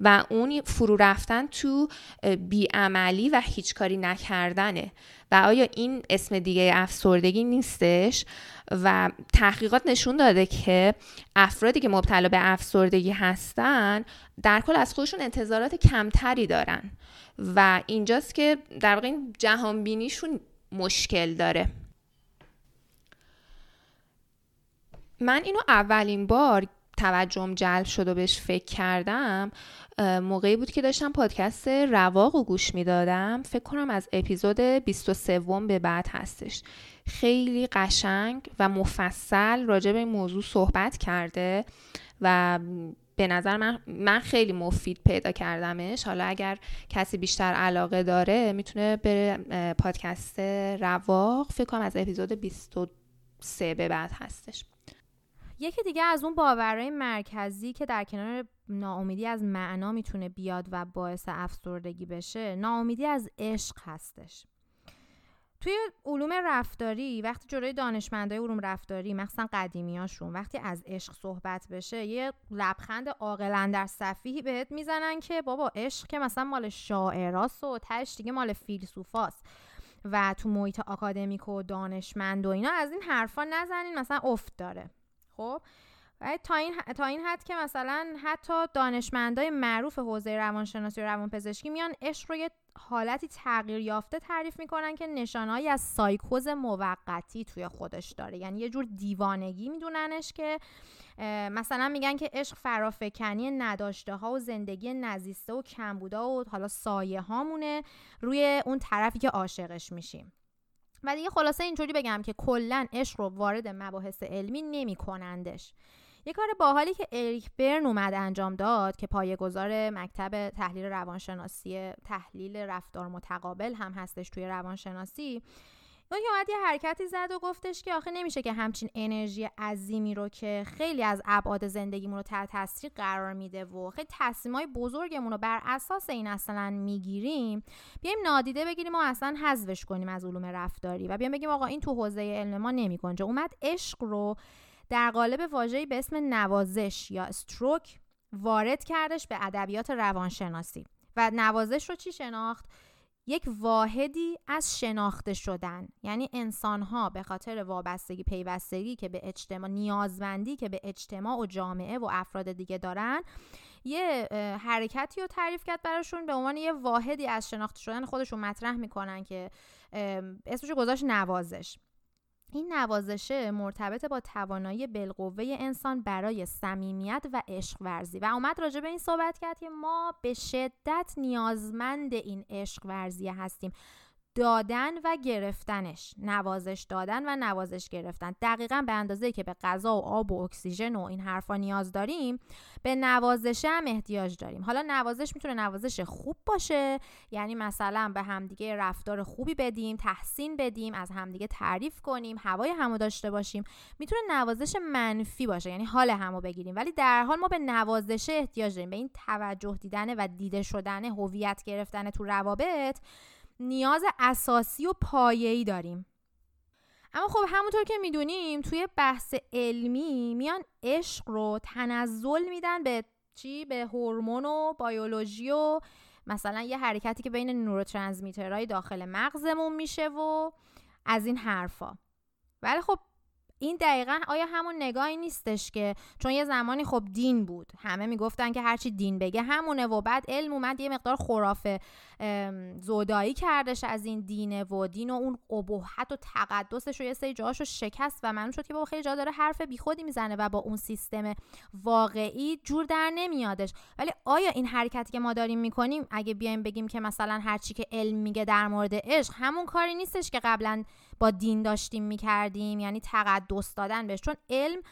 و اون فرو رفتن تو بیعملی و هیچ کاری نکردنه. و آیا این اسم دیگه افسردگی نیستش؟ و تحقیقات نشون داده که افرادی که مبتلا به افسردگی هستن در کل از خودشون انتظارات کمتری دارن. و اینجاست که در واقع این جهان بینیشون مشکل داره. من اینو اولین بار توجهم جلب شد و بهش فکر کردم موقعی بود که داشتم پادکست رواق و گوش می‌دادم. فکر کنم از اپیزود 23 به بعد هستش. خیلی قشنگ و مفصل راجع به این موضوع صحبت کرده و به نظر من من خیلی مفید پیدا کردمش. حالا اگر کسی بیشتر علاقه داره می‌تونه بره پادکست رواق فکر کنم از اپیزود 23 به بعد هستش. یکی دیگه از اون باورهای مرکزی که در کنار ناامیدی از معنا می‌تونه بیاد و باعث افسردگی بشه ناامیدی از عشق هستش. توی علوم رفتاری وقتی جلوی دانشمندای علوم رفتاری مخصوصا قدیمیاشون وقتی از عشق صحبت بشه یه لبخند عاقلا در صفیحی بهت می‌زنن که بابا عشق که مثلا مال شاعراست و تش دیگه مال فیلسوفاست و تو محیط آکادمیک و دانشمند و اینا از این حرفا نزنین مثلا افت داره. خب؟ تا این, تا این حد که مثلا حتی دانشمندای معروف حوزه روانشناسی و روانپزشکی میان عشق رو یه حالتی تغییر یافته تعریف می‌کنن که نشانهایی از سایکوز موقتی توی خودش داره. یعنی یه جور دیوانگی میدوننش که مثلا میگن که عشق فرافکنی نداشته ها و زندگی نزیسته و کمبودا و حالا سایه هامونه روی اون طرفی که عاشقش میشیم. و دیگه خلاصه اینطوری بگم که کلا عشق رو وارد مباحث علمی نمیکنندش. یه کار باحالی که اریک برن اومد انجام داد که پایه‌گذار مکتب تحلیل روانشناسی تحلیل رفتار متقابل هم هستش توی روانشناسی اون که اومد یه حرکتی زد و گفتش که آخه نمیشه که همچین انرژی عظیمی رو که خیلی از ابعاد زندگیمون رو تحت تاثیر قرار میده و خیلی تصمیمای بزرگمون رو بر اساس این اصلا می‌گیریم بیایم نادیده بگیریم و اصلا حذفش کنیم از علوم رفتاری و بیایم بگیم آقا این تو حوزه علم ما نمی‌کنه اومد عشق رو در قالب واژه‌ای به اسم نوازش یا استروک وارد کردش به ادبیات روانشناسی. و نوازش رو چی شناخت؟ یک واحدی از شناخته شدن. یعنی انسان ها به خاطر وابستگی پیوستگی که به اجتماع نیازمندی که به اجتماع و جامعه و افراد دیگه دارن یه حرکتی رو تعریف کرد براشون به عنوان یه واحدی از شناخته شدن خودشون مطرح می‌کنن که اسمش گذاشت نوازش. این نوازشه مرتبط با توانایی بالقوه انسان برای صمیمیت و عشق ورزی. و اومد راجع به این صحبت کرد که ما به شدت نیازمند این عشق ورزی هستیم. دادن و گرفتنش نوازش دادن و نوازش گرفتن. دقیقا به اندازه که به غذا و آب و اکسیژن و این حرفا نیاز داریم به نوازش هم احتیاج داریم. حالا نوازش می‌تونه نوازش خوب باشه یعنی مثلا به همدیگه رفتار خوبی بدیم تحسین بدیم از همدیگه تعریف کنیم هوای همو داشته باشیم. می‌تونه نوازش منفی باشه یعنی حال همو بگیریم. ولی در حال ما به نوازش احتیاج داریم. به این توجه دیدن و دیده شدن هویت گرفتن تو روابط نیاز اساسی و پایه‌ای داریم. اما خب همونطور که می‌دونیم توی بحث علمی میان عشق رو تنزل میدن به چی؟ به هورمون و بیولوژی و مثلا یه حرکتی که بین نوروترانسمیترهای داخل مغزمون میشه و از این حرفا. ولی خب این دقیقا آیا همون نگاهی نیستش که چون یه زمانی خب دین بود. همه می‌گفتن که هرچی دین بگه همونه و بعد علم اومد یه مقدار خرافه زودایی کردش از این دینه و دین و اون ابهت و تقدسش رو یه سری جاهاش شکست و معلوم شد که با خیلی جا داره حرف بیخودی می‌زنه و با اون سیستم واقعی جور در نمیادش. ولی آیا این حرکتی که ما داریم می‌کنیم اگه بیایم بگیم که مثلا هرچی که علم میگه در مورد عشق همون کاری نیستش که قبلا با دین داشتیم می‌کردیم یعنی تقدس دادن بهش. چون علم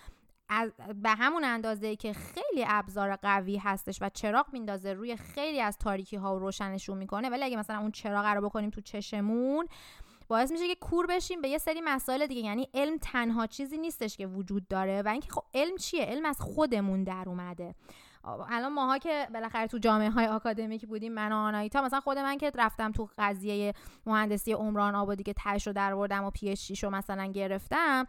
از به همون اندازه که خیلی ابزار قوی هستش و چراغ میندازه روی خیلی از تاریکی ها و روشنشون می‌کنه. ولی اگه مثلا اون چراغ رو بکنیم تو چشمون باعث میشه که کور بشیم به یه سری مسائل دیگه. یعنی علم تنها چیزی نیستش که وجود داره و اینکه خب علم چیه؟ علم از خودمون در اومده. الان ماها که بالاخره تو جامعه های آکادمیک بودیم من و آنایتا مثلا خود من که رفتم تو قضیه مهندسی عمران آبادی که تش رو در و پی اچ رو مثلا گرفتم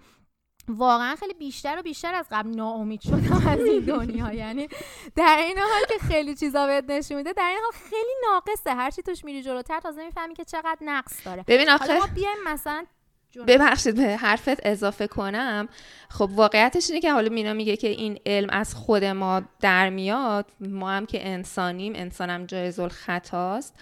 واقعا خیلی بیشتر و بیشتر از قبل ناامید شدم از این <laughs> دنیا. یعنی در این حال که خیلی چیزا بهت نشون میده در این حال خیلی ناقصه. هر چی توش میری جلوتر تازه می‌فهمی که چقدر نقص داره. ببین آخه ما بیایم مثلا ببخشید به حرفت اضافه کنم. خب واقعیتش اینه که حالا مینا میگه که این علم از خود ما در میاد. ما هم که انسانیم انسانم جایز الخطاست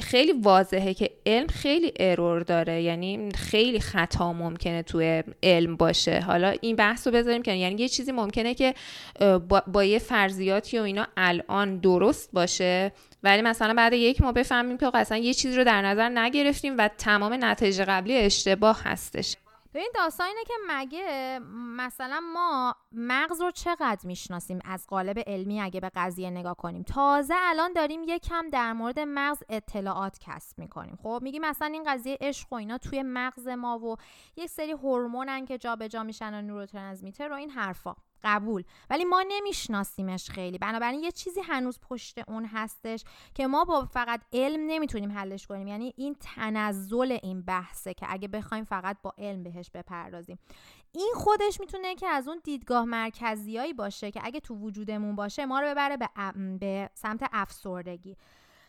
خیلی واضحه که علم خیلی ارور داره. یعنی خیلی خطا ممکنه توی علم باشه. حالا این بحث رو بذاریم که یعنی یه چیزی ممکنه که با, با یه فرضیاتی و اینا الان درست باشه. ولی مثلا بعد یک ما بفهمیم که اصلا یه چیزی رو در نظر نگرفتیم و تمام نتایج قبلی اشتباه هستش. این داستان اینه که مگه مثلا ما مغز رو چقدر می‌شناسیم از قالب علمی اگه به قضیه نگاه کنیم؟ تازه الان داریم یکم در مورد مغز اطلاعات کسب می‌کنیم. خب میگیم مثلا این قضیه عشق و اینا توی مغز ما و یک سری هورمونن که جابجا میشن و نوروترانسمیتر و این حرفا. قبول. ولی ما نمیشناسیمش خیلی. بنابراین یه چیزی هنوز پشت اون هستش که ما با فقط علم نمی‌تونیم حلش کنیم. یعنی این تنزل این بحثه که اگه بخوایم فقط با علم بهش بپردازیم. این خودش می‌تونه که از اون دیدگاه مرکزیایی باشه که اگه تو وجودمون باشه ما رو ببره به, به سمت افسردگی.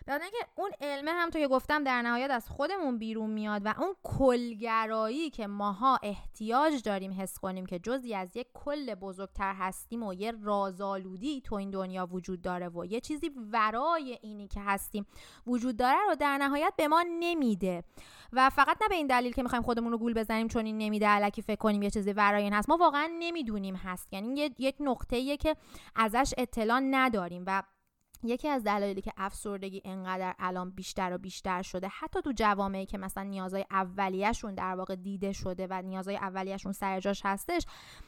بعد اینکه اون علمه هم تو که گفتم در نهایت از خودمون بیرون میاد و اون کلگرایی که ماها احتیاج داریم حس کنیم که جزی از یک کل بزرگتر هستیم و یه رازآلودی تو این دنیا وجود داره و یه چیزی ورای اینی که هستیم وجود داره رو در نهایت به ما نمیده. و فقط نه به این دلیل که می‌خوایم خودمون رو گول بزنیم چون این نمیده علکی فکر کنیم یه چیزی ورای این هست. ما واقعا نمی‌دونیم هست. یعنی یک نقطه‌ایه که ازش اطلاع نداریم و یکی از دلایلی که افسردگی انقدر الان بیشتر و بیشتر شده حتی تو جوامعی که مثلا نیازهای اولیه‌شون در واقع دیده شده و نیازهای اولیه‌شون سر جاش هستش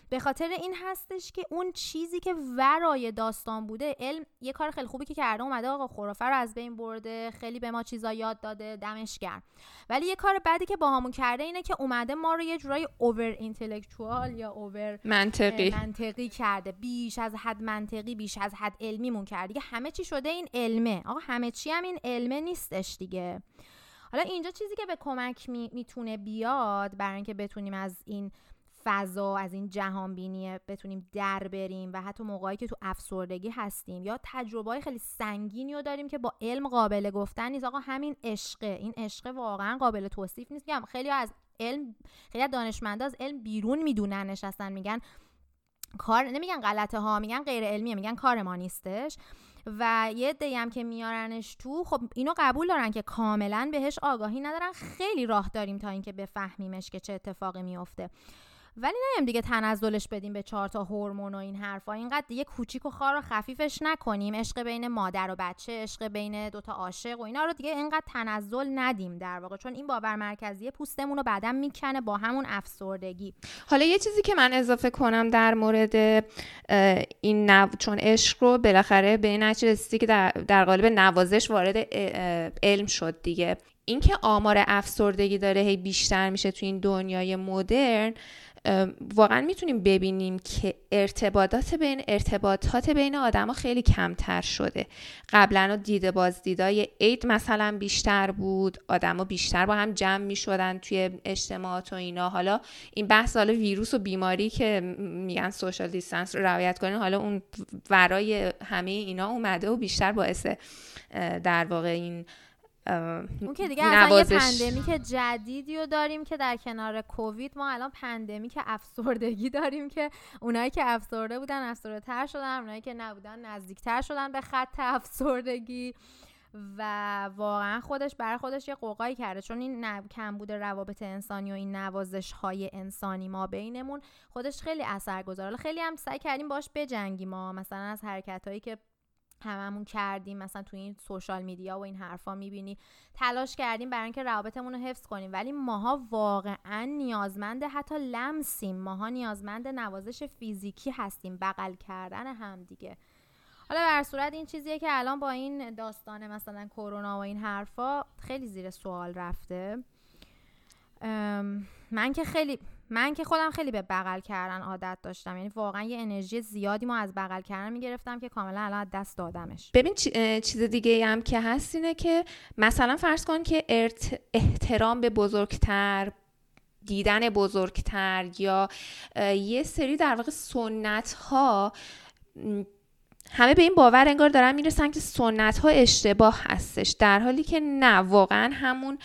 به خاطر این هستش که اون چیزی که ورای داستان بوده علم یه کار خیلی خوبی که کرده اومده آقا خرافه رو از بین برده خیلی به ما چیزا یاد داده دمش گرم. ولی یه کار بعدی که باهامون کرده اینه که اومده ما رو یه جورایی اوور اینتלקچوال یا اوور منطقی. منطقی کرده بیش از حد منطقی بیش از حد علمیمون کرده. دیگه همه چی شده این علمه. آقا همه چی هم این علمه نیستش دیگه. حالا اینجا چیزی که به کمک می، می‌تونه بیاد برای اینکه بتونیم از این فضا از این جهان بینی بتونیم در بریم و حتی موقعی که تو افسردگی هستیم یا تجربه خیلی سنگینی رو داریم که با علم قابل گفتن نیست. آقا همین عشقه. این عشق واقعا قابل توصیف نیست. میگم خیلی از علم خیلی از دانشمندا از علم بیرون می‌دونن نشستن میگن کار نمیگن غلطه ها میگن غیر علمیه میگن کار ما نیستش. و یه هم که میارنش تو خب اینو قبول دارن که کاملا بهش آگاهی ندارن. خیلی راه داریم تا اینکه بفهمیمش که چه اتفاقی میفته. ولی نیم دیگه تنزلش بدیم به چهار تا هورمون و این حرفا. اینقدر دیگه کوچیک و خار و خفیفش نکنیم. عشق بین مادر و بچه عشق بین دوتا عاشق و اینا رو دیگه اینقدر تنزل ندیم در واقع. چون این باور مرکزی پوستمون رو بعدا می‌کنه با همون افسردگی. حالا یه چیزی که من اضافه کنم در مورد این نو... چون عشق رو بالاخره به این که در, در قالب نوازش وارد علم شد دیگه. اینکه آمار افسردگی داره هی بیشتر میشه تو این دنیای مدرن واقعا می‌تونیم ببینیم که ارتباطات بین ارتباطات بین آدما خیلی کمتر شده. قبلا دیده بازدیدای عید مثلا بیشتر بود آدما بیشتر با هم جمع می‌شدن توی اجتماعات و اینا. حالا این بحث حالا ویروس و بیماری که میگن social distance رو رعایت کنین حالا اون ورای همه اینا اومده و بیشتر باعث در واقع این اون که دیگه اصلا یه pandemic جدیدی رو داریم که در کنار کووید ما الان pandemic افسردگی داریم که اونایی که افسرده بودن افسرده تر شدن اونایی که نبودن نزدیکتر شدن به خط افسردگی و واقعا خودش برای خودش یه غوغایی کرده. چون این کم بوده روابط انسانی و این نوازش های انسانی ما بینمون خودش خیلی اثر گذاره خیلی هم سعی کردیم باش بجنگیم ما مثلا از حرکت هایی که هممون کردیم مثلا تو این سوشال میدیا و این حرفا می‌بینی. تلاش کردیم برای اینکه روابطمون رو حفظ کنیم. ولی ماها واقعا نیازمند حتی لمسیم. ماها نیازمند نوازش فیزیکی هستیم. بغل کردن هم دیگه. حالا بر صورت این چیزیه که الان با این داستان مثلا کرونا و این حرفا خیلی زیر سوال رفته. من که خیلی من که خودم خیلی به بغل کردن عادت داشتم. یعنی واقعا یه انرژی زیادی ما از بغل کردن می‌گرفتم که کاملا الان دست دادمش. ببین چیز دیگه هم که هست اینه که مثلا فرض کن که احترام به بزرگتر دیدن بزرگتر یا یه سری در واقع سنت ها همه به این باور انگار دارن می‌رسن که سنت ها اشتباه هستش. در حالی که نه واقعا همون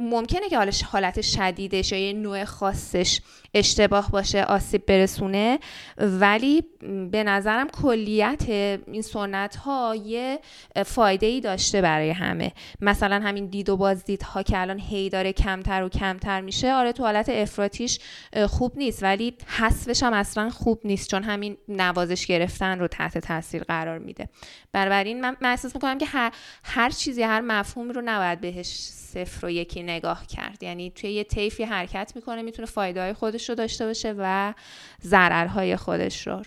ممکنه که حالا حالت شدیدش یا یه نوع خاصش اشتباه باشه آسیب برسونه. ولی به نظرم کلیت این سنت ها یه فایده ای داشته برای همه. مثلا همین دید و بازدید ها که الان هی داره کمتر و کمتر میشه. آره تو حالت افراتیش خوب نیست ولی حذفش هم اصلا خوب نیست چون همین نوازش گرفتن رو تحت تاثیر قرار میده. بنابراین من احساس می‌کنم که هر, هر چیزی هر مفهوم رو نباید بهش صفر و یکی نگاه کرد. یعنی توی یه طیفی حرکت می‌کنه می‌تونه فایده های خودش رو داشته باشه و ضررهای خودش رو.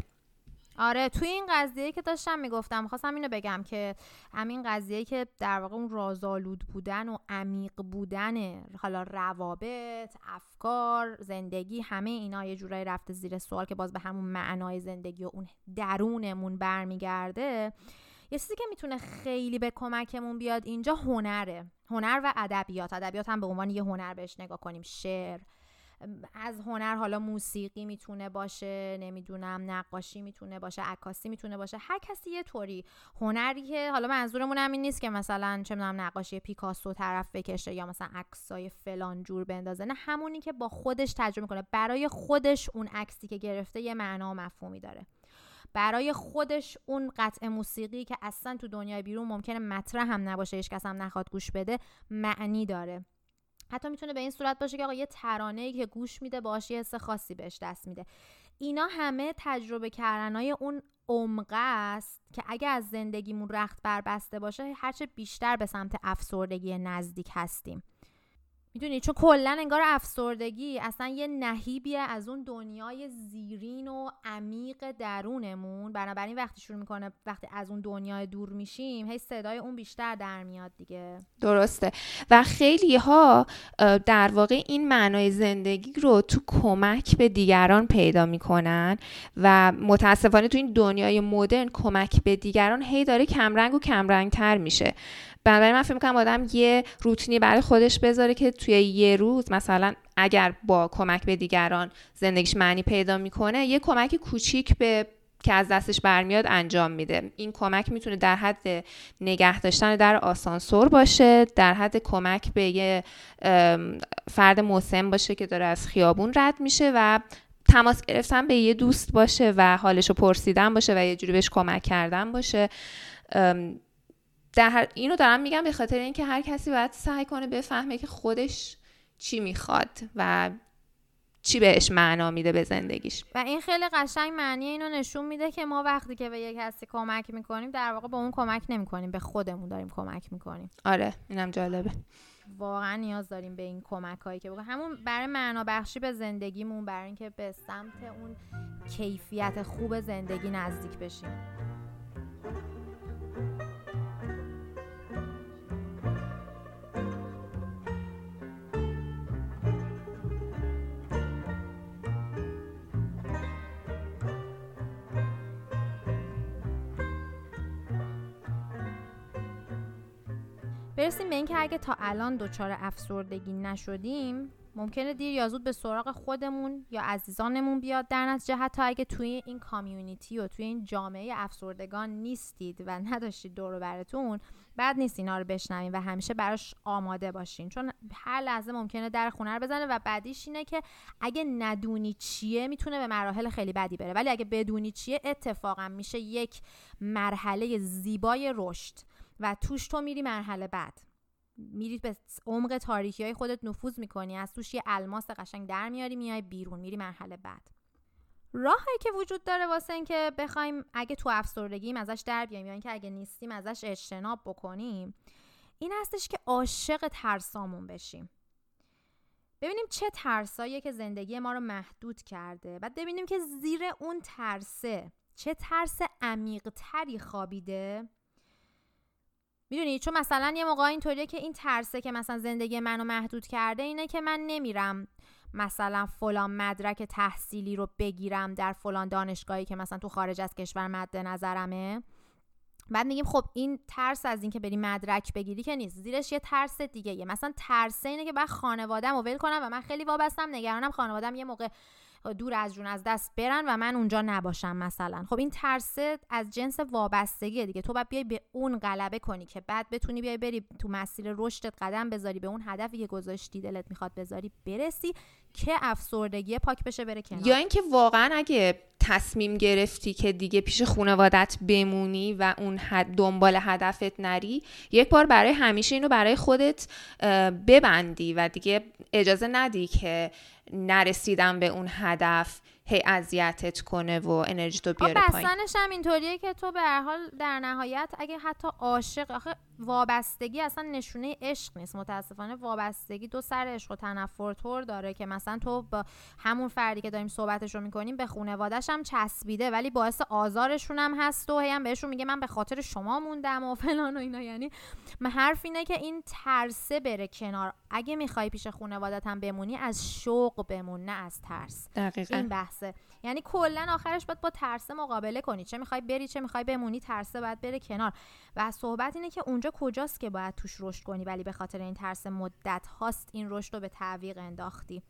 آره توی این قضیه که داشتم می‌گفتم خواستم اینو بگم که همین قضیه که در واقع اون رازآلود بودن و عمیق بودن حالا روابط افکار زندگی همه اینا یه جورایی رفته زیر سوال که باز به همون معنای زندگی و اون درونمون برمیگرده. یه چیزی که می‌تونه خیلی به کمکمون بیاد اینجا هنره. هنر و ادبیات. ادبیات هم به عنوان یه هنر بهش نگاه کنیم. شعر از هنر حالا موسیقی می‌تونه باشه نمی‌دونم نقاشی می‌تونه باشه عکاسی می‌تونه باشه هر کسی یه طوری. هنری که حالا منظورمون هم این نیست که مثلا چه می‌دونم نقاشی پیکاسو طرف بکشه یا مثلا عکسای فلان جور بندازه. نه همونی که با خودش تجربه کنه برای خودش اون عکسی که گرفته یه معنا و مفهومی داره. برای خودش اون قطع موسیقی که اصلا تو دنیای بیرون ممکنه مطرح هم نباشه هیچ هم نخواد گوش بده معنی داره. حتی می‌تونه به این صورت باشه که آقا یه ترانه که گوش میده باشه یه حس خاصی بهش دست میده. اینا همه تجربه کردنهای اون عمق است که اگه از زندگیمون رخت بربسته باشه هرچه بیشتر به سمت افسردگی نزدیک هستیم. می‌دونی؟ چون کلا انگار افسردگی اصلا یه نهیبیه از اون دنیای زیرین و عمیق درونمون. بنابراین وقتی شروع می‌کنه وقتی از اون دنیای دور میشیم هی صدای اون بیشتر در میاد دیگه. درسته. و خیلی ها در واقع این معنای زندگی رو تو کمک به دیگران پیدا می‌کنن و متاسفانه تو این دنیای مدرن کمک به دیگران هی داره کمرنگ و کمرنگ تر میشه. بنابراین من فکر می‌کنم آدم یه روتینی برای خودش بذاره که توی یه روز مثلا اگر با کمک به دیگران زندگیش معنی پیدا می‌کنه یه کمک کوچیک به که از دستش برمیاد انجام میده. این کمک می‌تونه در حد نگه داشتن در آسانسور باشه در حد کمک به یه فرد مسن باشه که داره از خیابون رد میشه و تماس گرفتن به یه دوست باشه و حالش پرسیدن باشه و یه جوری بهش کمک کردن باشه. در اینو دارم میگم به خاطر اینکه هر کسی باید سعی کنه بفهمه که خودش چی می‌خواد و چی بهش معنا میده به زندگیش. و این خیلی قشنگ معنی اینو نشون میده که ما وقتی که به یک کسی کمک می‌کنیم در واقع به اون کمک نمی‌کنیم به خودمون داریم کمک می‌کنیم. آره اینم جالبه. واقعا نیاز داریم به این کمک هایی که همون برای معنا بخشی به زندگیمون برای اینکه به سمت اون کیفیت خوب زندگی نزدیک بشیم. برسیم به اینکه اگه تا الان دچار افسردگی نشدیم ممکنه دیر یا زود به سراغ خودمون یا عزیزانمون بیاد در نتیجه. حتی اگه توی این کامیونیتی و توی این جامعه افسردگان نیستید و نداشتید دور براتون بعد نیست اینا رو بشنوین و همیشه براش آماده باشین. چون هر لحظه ممکنه در خونه رو بزنه و بعدیش اینه که اگه ندونی چیه می‌تونه به مراحل خیلی بدی بره. ولی اگه بدونی چیه اتفاقا میشه یک مرحله زیبای رشد. و توش تو میری مرحله بعد. میری به عمق تاریکی های خودت نفوذ می‌کنی از توش یه الماس قشنگ در میاری میای بیرون میری مرحله بعد. راهی که وجود داره واسه اینکه بخوایم اگه تو افسردگیم ازش در بیایم یا اینکه اگه نیستیم ازش اجتناب بکنیم این هستش که عاشق ترسامون بشیم. ببینیم چه ترساییه که زندگی ما رو محدود کرده بعد ببینیم که زیر اون ترسه چه ترس عمیق تری خوابیده می‌دونی چون مثلا یه موقع اینطوریه که این ترسه که مثلا زندگی منو محدود کرده اینه که من نمیرم مثلا فلان مدرک تحصیلی رو بگیرم در فلان دانشگاهی که مثلا تو خارج از کشور مد نظرمه. بعد میگیم خب این ترس از اینکه بری مدرک بگیری که نیست. زیرش یه ترس دیگه یه مثلا ترس اینه که بعد خانواده‌مو ول کنم و من خیلی وابستم. نگرانم خانوادم یه موقع دور از جون از دست برن و من اونجا نباشم مثلا. خب این ترسه از جنس وابستگی دیگه. تو باید بیای به اون غلبه کنی که بعد بتونی بیای بری تو مسیر رشدت قدم بذاری به اون هدفی که گذاشتی دلت می‌خواد بذاری برسی که افسردگی پاک بشه بره کنار. یا اینکه واقعا اگه تصمیم گرفتی که دیگه پیش خانوادت بمونی و اون دنبال هدفت نری یک بار برای همیشه اینو برای خودت ببندی و دیگه اجازه ندی که نرسیدن به اون هدف. هی اذیتت کنه و انرژی تو بیاره پایین. بستنش هم اینطوریه که تو به هر حال در نهایت اگه حتی عاشق آخه وابستگی اصلا نشونه عشق نیست. متاسفانه وابستگی دو سر عشق و تنفر طور داره که مثلا تو با همون فردی که داریم صحبتش رو می‌کنیم به خانواده‌ش هم چسبیده ولی باعث آزارشون هم هست و هم بهشون میگه من به خاطر شما موندم و <laughs> فلان و اینا. یعنی حرف اینه که این ترسه بره کنار. اگه می‌خوای پیش خانوادت هم بمونی از شوق بمون نه از ترس. دقیقا. این بحثه یعنی کلا آخرش باید با ترسه مقابله کنی. چه می‌خوای بری چه می‌خوای بمونی ترسه باید بره کنار. و صحبت اینه که اونجا کجاست که باید توش رشد کنی ولی به خاطر این ترس مدت هاست این رشد رو به تعویق انداختی.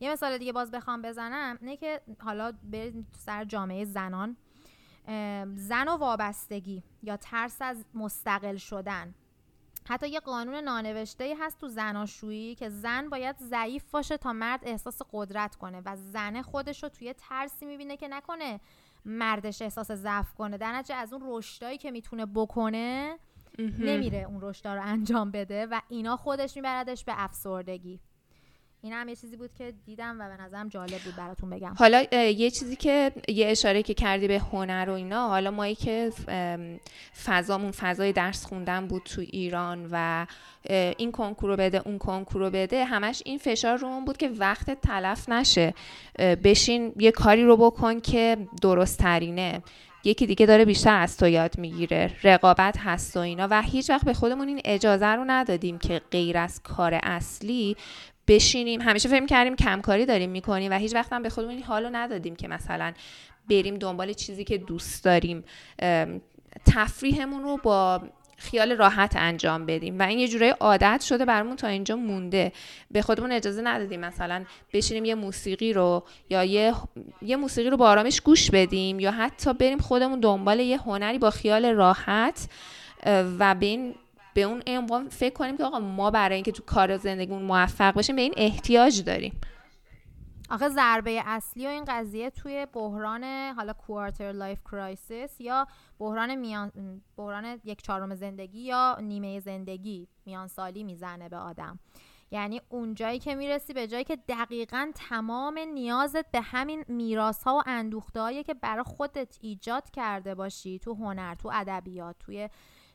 یه مثال دیگه باز بخوام بزنم. اینه که حالا برید سر جامعه زنان زن و وابستگی یا ترس از مستقل شدن. حتی یه قانون نانوشته هست تو زناشویی که زن باید ضعیف باشه تا مرد احساس قدرت کنه و زن خودش رو توی ترسی می‌بینه که نکنه مردش احساس ضعف کنه. در نتیجه از اون رشدایی که می‌تونه بکنه نمیره اون رشدا رو انجام بده و اینا خودش میبردش به افسردگی. این هم یه چیزی بود که دیدم و به نظرم جالب بود براتون بگم. حالا یه چیزی که یه اشاره که کردی به هنر و اینا حالا مایی که فضامون فضای درس خوندن بود تو ایران و این کنکور رو بده اون کنکور رو بده همش این فشار رو بود که وقت تلف نشه. بشین یه کاری رو بکن که درست ترینه یکی دیگه داره بیشتر از تو یاد می‌گیره. رقابت هست و اینا و هیچ وقت به خودمون این اجازه رو ندادیم که غیر از کار اصلی بشینیم. همیشه فکر کردیم کمکاری داریم می‌کنیم و هیچ وقت هم به خودمون این حالو ندادیم که مثلا بریم دنبال چیزی که دوست داریم تفریحمون رو با خیال راحت انجام بدیم. و این یه جورای عادت شده برمون تا اینجا مونده. به خودمون اجازه ندادیم مثلا بشینیم یه موسیقی رو یا یه, یه موسیقی رو با آرامش گوش بدیم یا حتی بریم خودمون دنبال یه هنری با خیال راحت و به این به اون عنوان فکر کنیم که آقا ما برای اینکه تو کار زندگیمون موفق باشیم به این احتیاج داریم. آخه ضربه اصلی و این قضیه توی بحران حالا quarter life crisis یا بحران میان بحران یک چهارم زندگی یا نیمه زندگی میان سالی می‌زنه به آدم. یعنی اونجایی که می‌رسی به جایی که دقیقا تمام نیازت به همین میراث ها و اندوخته که برای خودت ایجاد کرده باشی تو هنر تو ادبیات توی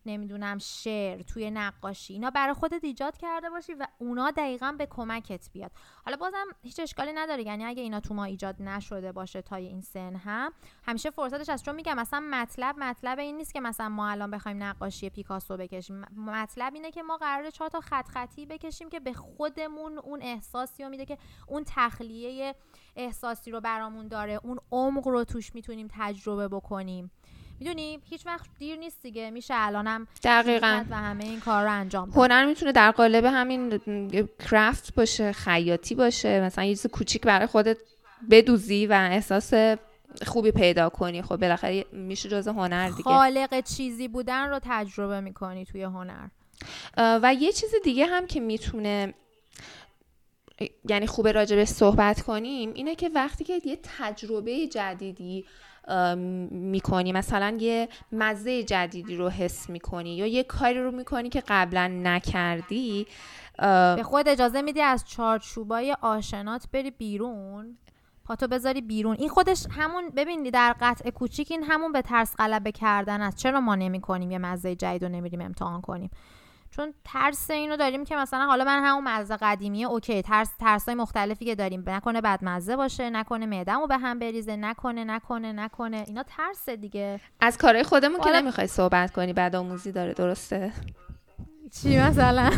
نمی‌دونم شعر توی نقاشی اینا برای خودت ایجاد کرده باشی و اونا دقیقا به کمکت بیاد. حالا بازم هیچ اشکالی نداره یعنی اگه اینا تو ما ایجاد نشده باشه تا این سن هم همیشه فرصتش از چون میگم مثلا مطلب مطلب این نیست که مثلا ما الان بخوایم نقاشی پیکاسو بکشیم. مطلب اینه که ما قراره چهار تا خط خطی بکشیم که به خودمون اون احساسی رو میده که اون تخلیه احساسی رو برامون داره اون عمق رو توش می‌تونیم تجربه بکنیم. می‌دونی هیچ وقت دیر نیست دیگه. میشه الانم دقیقا. و همه این کار رو انجام هنر می‌تونه در قالب همین کرافت باشه خیاطی باشه. مثلا یه چیز کوچیک برای خودت بدوزی و احساس خوبی پیدا کنی. خب بالاخره میشه جز هنر دیگه. خالق چیزی بودن رو تجربه می‌کنی توی هنر. و یه چیز دیگه هم که می‌تونه یعنی خوبه راجبش صحبت کنیم اینه که وقتی که یه تجربه جدیدی می‌کنی. مثلا یه مزه جدیدی رو حس می‌کنی یا یه کاری رو می‌کنی که قبلا نکردی به خود اجازه میدی از چارچوبای آشنات بری بیرون پاتو بذاری بیرون. این خودش همون ببینی در قطع کوچیک این همون به ترس غلبه کردن است. چرا ما نمی کنیم یه مزه جدید رو نمیریم امتحان کنیم؟ چون ترس اینو داریم که مثلا حالا من همون مزه قدیمیه اوکی ترس ترسای مختلفی که داریم نکنه بعد مزه باشه نکنه معدهمو به هم بریزه نکنه نکنه نکنه اینا ترس دیگه. از کارهای خودمون که نمی‌خوای صحبت کنی بعد آموزی داره درسته؟ چی مثلا؟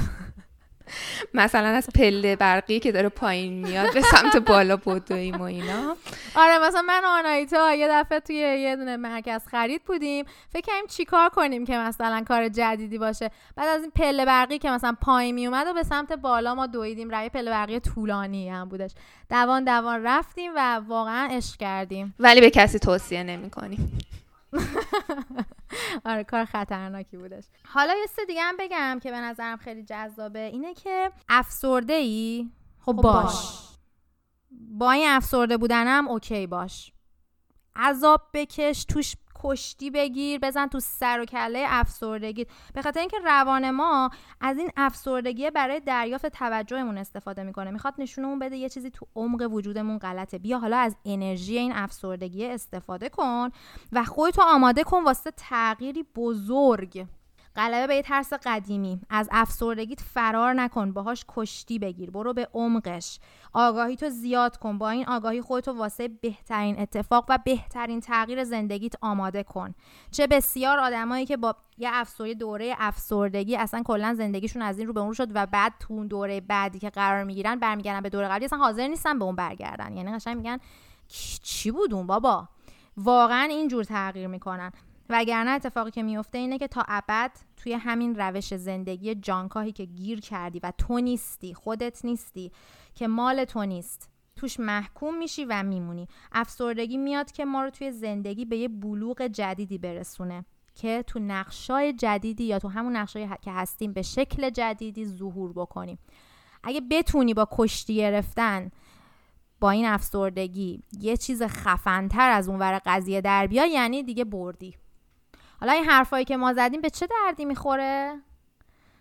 مثلا از پله برقی که داره پایین میاد به سمت بالا بدویم و اینا. آره مثلا من و آنایتا یه دفعه توی یه دونه مرکز خرید بودیم. فکر کنیم چیکار کنیم که مثلا کار جدیدی باشه. بعد از این پله برقی که مثلا پایین می اومد و به سمت بالا ما دویدیم. روی پله برقی طولانی هم بودش. دوان دوان رفتیم و واقعا عشق کردیم. ولی به کسی توصیه نمی کنیم <laughs> آره کار خطرناکی بودش. حالا یه سه دیگه هم بگم که به نظرم خیلی جذابه اینه که افسرده ای خب, خب باش. با این افسرده بودنم اوکی باش. عذاب بکش توش کشتی بگیر بزن تو سر و کله افسردگی. به خاطر اینکه روان ما از این افسردگی برای دریافت توجهمون استفاده می‌کنه. می‌خواد نشونمون بده یه چیزی تو عمق وجودمون غلطه. بیا حالا از انرژی این افسردگی استفاده کن و خودتو آماده کن واسه تغییری بزرگ. غلبه به ترس قدیمی. از افسردگیت فرار نکن باهاش کشتی بگیر. برو به عمقش. آگاهی تو زیاد کن. با این آگاهی خودتو واسه بهترین اتفاق و بهترین تغییر زندگیت آماده کن. چه بسیار آدمایی که با یه افسوری دوره افسردگی اصلا کلا زندگیشون از این رو به اون شد و بعد تو اون دوره بعدی که قرار می‌گیرن برمیگردن به دوره قبلی اصلا حاضر نیستن به اون برگردن. یعنی قشنگ میگن چی بود اون بابا؟ واقعا اینجور تغییر می‌کنن. وگرنه اتفاقی که میفته اینه که تا ابد توی همین روش زندگی جانکاهی که گیر کردی و تو نیستی خودت نیستی که مال تو نیست توش محکوم میشی و میمونی. افسردگی میاد که ما رو توی زندگی به یه بلوغ جدیدی برسونه که تو نقشای جدیدی یا تو همون نقشایی که هستیم به شکل جدیدی ظهور بکنیم. اگه بتونی با کشتی گرفتن با این افسردگی یه چیز خفنتر از اون ور قضیه در بیا یعنی دیگه بردی. حالا این حرفایی که ما زدیم به چه دردی می‌خوره؟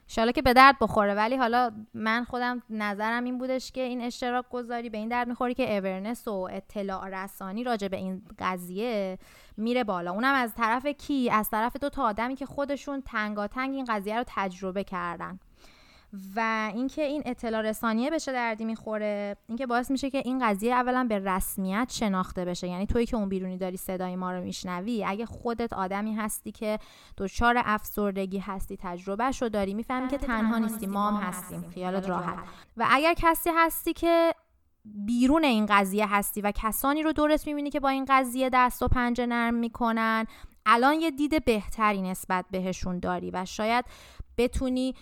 شالا که به درد بخوره. ولی حالا من خودم نظرم این بودش که این اشتراک گذاری به این درد می‌خوره که اورنس و اطلاع رسانی راجع به این قضیه میره بالا. اونم از طرف کی؟ از طرف دو تا آدمی که خودشون تنگاتنگ این قضیه رو تجربه کردن. و اینکه این اطلاع رسانیه بشه دردی می‌خوره اینکه باعث میشه که این قضیه اولا به رسمیت شناخته بشه. یعنی توی که اون بیرونی داری صدای ما رو میشنوی اگه خودت آدمی هستی که دچار افسردگی هستی تجربهش رو داری می‌فهمی که تنها نیستی ما هم هستیم خیالت راحت. و اگر کسی هستی که بیرون این قضیه هستی و کسانی رو درست می‌بینی که با این قضیه دست و پنجه نرم می‌کنن الان یه دید بهتری نسبت بهشون داری و شاید بتونی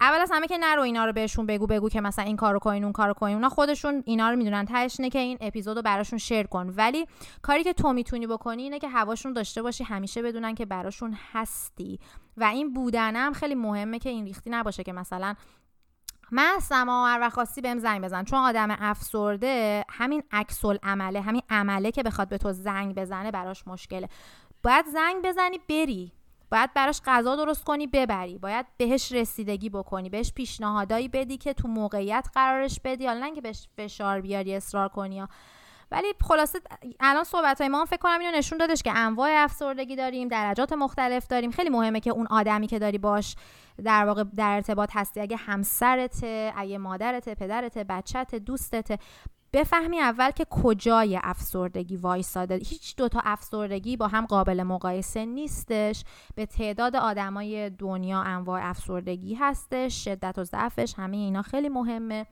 اول از همه که نرو اینا رو بهشون بگو بگو که مثلا این کارو کنین اون کارو کنین اونا خودشون اینا رو می‌دونن. تهش که این اپیزودو براشون شیر کن. ولی کاری که تو می‌تونی بکنی اینه که هواشون داشته باشی همیشه بدونن که براشون هستی. و این بودنم خیلی مهمه که این ریختی نباشه که مثلا من هستم هر وقت خواستی بهم زنگ بزن. چون آدم افسرده همین عکس عمله همین عمله که بخواد به تو زنگ بزنه براش مشکله. باید زنگ بزنی بری. باید براش غذا درست کنی ببری. باید بهش رسیدگی بکنی بهش پیشنهادایی بدی که تو موقعیت قرارش بدی. حالا که بهش فشار بیاری اصرار کنی ولی خلاصه الان صحبت های ما فکر کنم اینو نشون دادش که انواع افسردگی داریم درجات مختلف داریم. خیلی مهمه که اون آدمی که داری باش در واقع در ارتباط هستی. اگه همسرته اگه مادرته پدرته بچته دوستته بفهمی اول که کجای افسردگی وایساده. هیچ دوتا افسردگی با هم قابل مقایسه نیستش. به تعداد آدمای دنیا انواع افسردگی هستش. شدت و ضعفش همه اینا خیلی مهمه.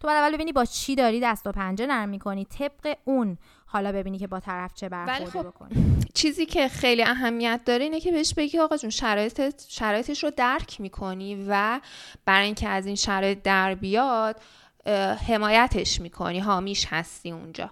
تو باید اول ببینی با چی داری دست و پنجه نرم می‌کنی. طبق اون حالا ببینی که با طرف چه برخوردی خب بکنی. <clears throat> چیزی که خیلی اهمیت داره اینه که بهش بگی آقا جون شرایط شرایطش رو درک می‌کنی و برای اینکه از این شرایط در بیاد حمایتش می‌کنی؟ حامیش هستی اونجا.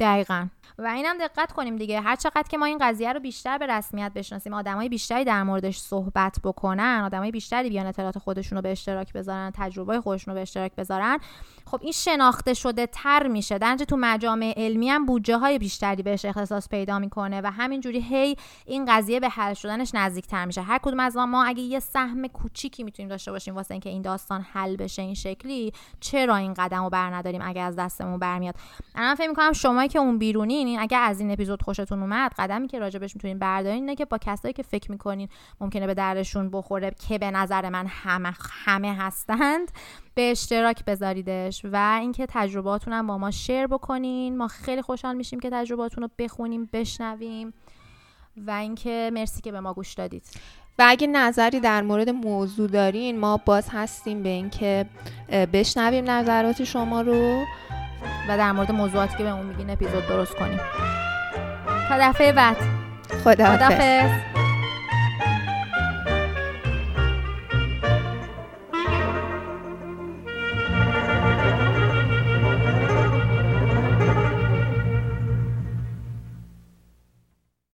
دقیقا. و اینم دقت کنیم دیگه. هر چقدر که ما این قضیه رو بیشتر به رسمیت بشناسیم آدمای بیشتری در موردش صحبت بکنن آدمای بیشتری بیان اطلاعات خودشون رو به اشتراک بذارن تجربه خودشون رو به اشتراک بذارن خب این شناخته شده تر میشه. در تو مجامع علمی هم بودجه های بیشتری بهش اختصاص پیدا می‌کنه و همینجوری هی این قضیه به حل شدنش نزدیک تر میشه. هر کدوم از ما اگه یه سهم کوچیکی می‌تونیم داشته باشیم واسه اینکه این داستان حل بشه این شکلی چرا این قدم رو بر نداریم اگه از دستمون برمیاد؟ الان فکر می‌کنم شما که اون بیرونین اگه از این اپیزود خوشتون اومد قدمی که راجبش می‌تونین بردارین اینه که با کسایی که فکر می‌کنین ممکنه به دردشون بخوره که به نظر من همه همه هستند به اشتراک بذاریدش و اینکه تجرباتون هم با ما شیر بکنین. ما خیلی خوشحال میشیم که تجرباتون رو بخونیم بشنویم و اینکه مرسی که به ما گوش دادید. و اگه نظری در مورد موضوع دارین ما باز هستیم به اینکه بشنویم نظرات شما رو. و در مورد موضوعاتی که به اون میگین اپیزود درست کنیم. تا دفعه بعد. خدا, خدا